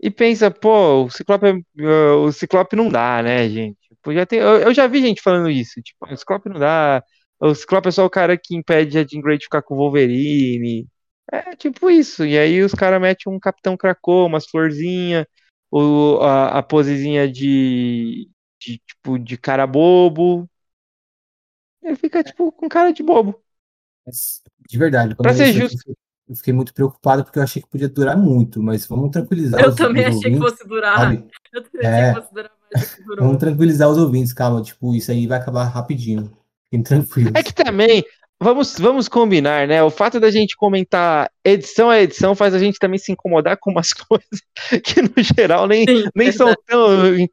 e pensa, pô, o Ciclope, o Ciclope não dá, né, gente? Podia ter, eu, eu já vi gente falando isso, tipo, o Ciclope não dá, o Ciclope é só o cara que impede a Jean Grey de ficar com o Wolverine. É tipo isso. E aí os caras metem um Capitão Krakoa, umas florzinhas, o, a, a posezinha de, de, tipo, de cara bobo. Ele fica, tipo, com cara de bobo. Mas, de verdade, quando Pra eu ser justo. eu fiquei muito preocupado porque eu achei que podia durar muito, mas vamos tranquilizar Eu os, também os achei que ouvintes, fosse durar. sabe? Eu também É. achei que fosse durar mais do que durou. Vamos tranquilizar os ouvintes, calma, tipo, isso aí vai acabar rapidinho. Fiquem tranquilos. É que também, vamos, vamos combinar, né? O fato da gente comentar edição a edição faz a gente também se incomodar com umas coisas que, no geral, nem, Sim, nem são tão inc-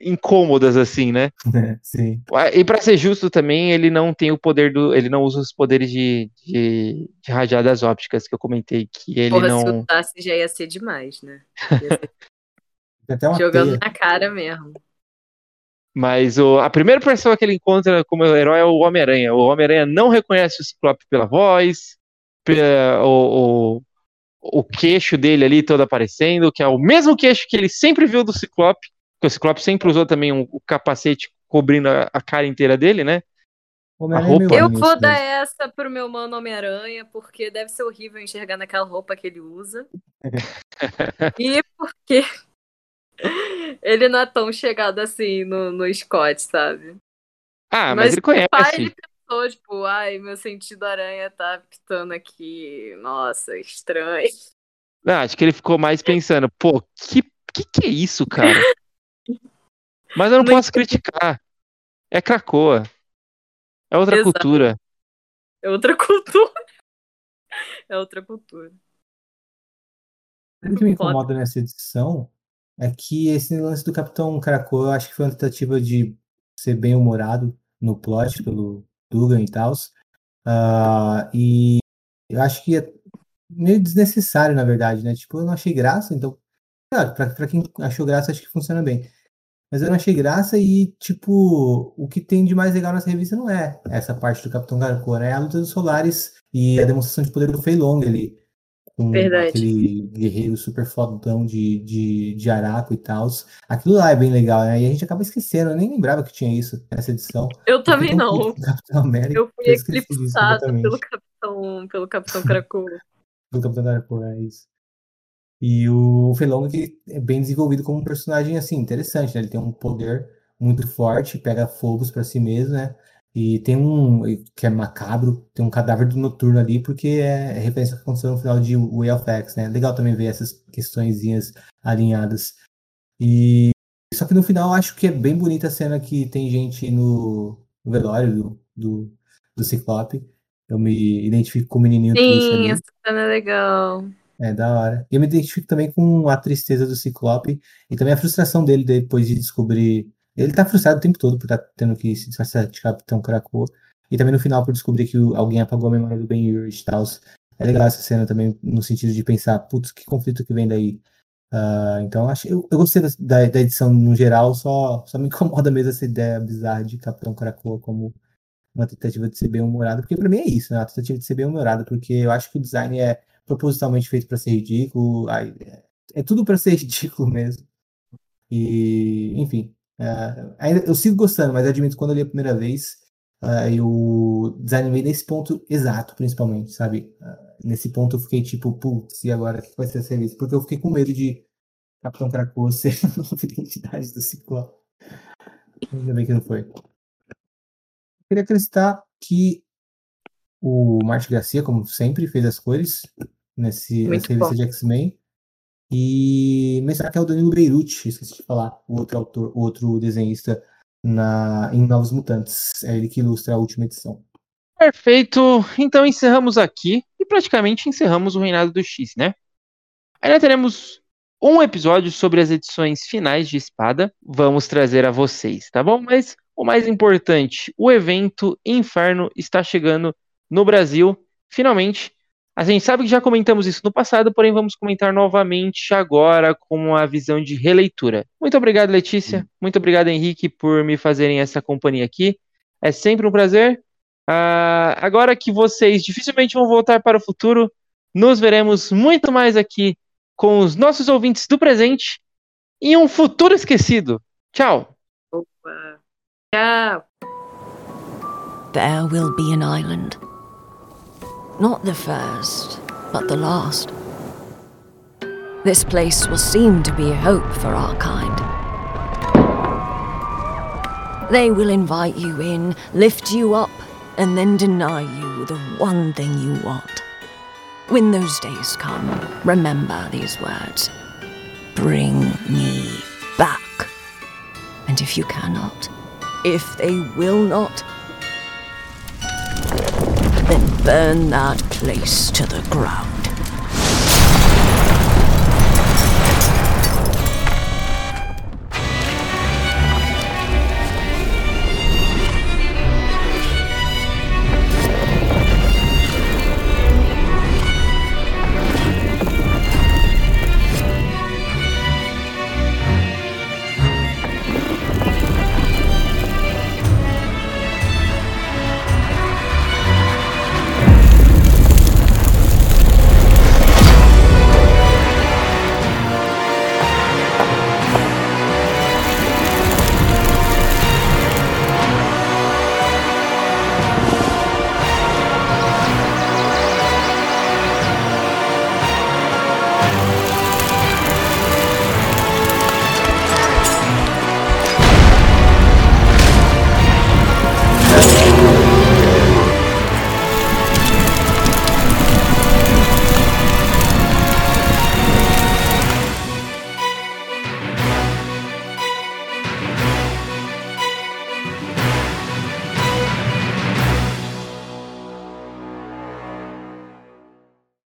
incômodas assim, né? É, sim. E pra ser justo também, ele não tem o poder do. Ele não usa os poderes de, de, de rajadas ópticas que eu comentei, que ele Porra, se não. usasse já ia ser demais, né? Ia ser Tem até uma jogando teia. na cara mesmo. Mas o, a primeira pessoa que ele encontra como herói é o Homem-Aranha. O Homem-Aranha não reconhece o Ciclope pela voz, pe- o, o, o queixo dele ali todo aparecendo, que é o mesmo queixo que ele sempre viu do Ciclope, porque o Ciclope sempre usou também um, o capacete cobrindo a, a cara inteira dele, né? Homem-Aranha é roupa. Eu vou dar essa pro meu mano Homem-Aranha, porque deve ser horrível enxergar naquela roupa que ele usa. e porque ele não é tão chegado assim no, no Scott, sabe? Ah, mas, ele conhece. O pai ele pensou, tipo, ai, meu sentido aranha tá pitando aqui. Nossa, estranho. Não, acho que ele ficou mais pensando, pô, que, que que é isso, cara? Mas eu não Não posso criticar. É Cracoa. É outra Exato. cultura. É outra cultura. É outra cultura. O que me incomoda nessa edição é que esse lance do Capitão Krakoa, eu acho que foi uma tentativa de ser bem humorado no plot pelo Dugan e tal. e eu acho que é meio desnecessário, na verdade, né? Tipo, eu não achei graça, então, claro, pra, pra quem achou graça, acho que funciona bem. Mas eu não achei graça e, tipo, o que tem de mais legal nessa revista não é essa parte do Capitão Krakoa, né? É a luta dos Solares e a demonstração de poder do Fei Long ali. Com Verdade. aquele guerreiro super fodão de, de, de Araco e tal. Aquilo lá é bem legal, né? E a gente acaba esquecendo. Eu nem lembrava que tinha isso nessa edição. Eu também não. Capitão América. Eu fui completamente. pelo Capitão, pelo Capitão Krakoa. do Capitão Krakoa, é isso. E o Felong é bem desenvolvido como um personagem assim interessante, né? Ele tem um poder muito forte, pega fogos pra si mesmo, né? E tem um que é macabro, tem um cadáver do noturno ali, porque é referência ao que aconteceu no final de Way of X, né? Legal também ver essas questõezinhas alinhadas. E só que no final eu acho que é bem bonita a cena que tem gente no, no velório do, do, do Ciclope. Eu me identifico com o menininho triste Sim, essa cena é legal. É da hora. E eu me identifico também com a tristeza do Ciclope e também a frustração dele depois de descobrir. Ele tá frustrado o tempo todo por estar tendo que se disfarçar de Capitão Krakoa. E também no final por descobrir que alguém apagou a memória do Ben Urich e tal. É legal essa cena também, no sentido de pensar, putz, que conflito que vem daí. Ah, então acho, eu, eu gostei da, da, da edição no geral, só, só me incomoda mesmo essa ideia bizarra de Capitão Krakoa como uma tentativa de ser bem humorado, porque pra mim é isso, né? Uma tentativa de ser bem humorado, porque eu acho que o design é propositalmente feito pra ser ridículo, é, é tudo pra ser ridículo mesmo. E, enfim, ainda, eu sigo gostando, mas eu admito quando eu li a primeira vez, ah, eu desanimei nesse ponto exato, principalmente, sabe? Ah, nesse ponto eu fiquei tipo, putz, e agora o que vai ser essa revista? Porque eu fiquei com medo de Capitão Krakoa ser a nova identidade do Ciclope. Ainda bem que não foi. Queria acrescentar que o Marte Garcia, como sempre, fez as cores nesse, nessa revista bom. de X-Men. E mencionar que é o Danilo Beirute, esqueci de falar, o outro autor, o outro desenhista na, em Novos Mutantes. É ele que ilustra a última edição. Perfeito. Então encerramos aqui e praticamente encerramos o Reinado do X, né? Ainda teremos um episódio sobre as edições finais de Espada. Vamos trazer a vocês, tá bom? Mas o mais importante, o evento Inferno está chegando no Brasil, finalmente. A gente sabe que já comentamos isso no passado, porém vamos comentar novamente agora com a visão de releitura. Muito obrigado, Letícia. Muito obrigado, Henrique, por me fazerem essa companhia aqui. É sempre um prazer. Uh, agora que vocês dificilmente vão voltar para o futuro, nos veremos muito mais aqui com os nossos ouvintes do presente em um futuro esquecido. Tchau. Opa. Tchau. There will be an island. Not the first, but the last. This place will seem to be hope for our kind. They will invite you in, lift you up, and then deny you the one thing you want. When those days come, remember these words Bring me back. And if you cannot, if they will not, then burn that place to the ground.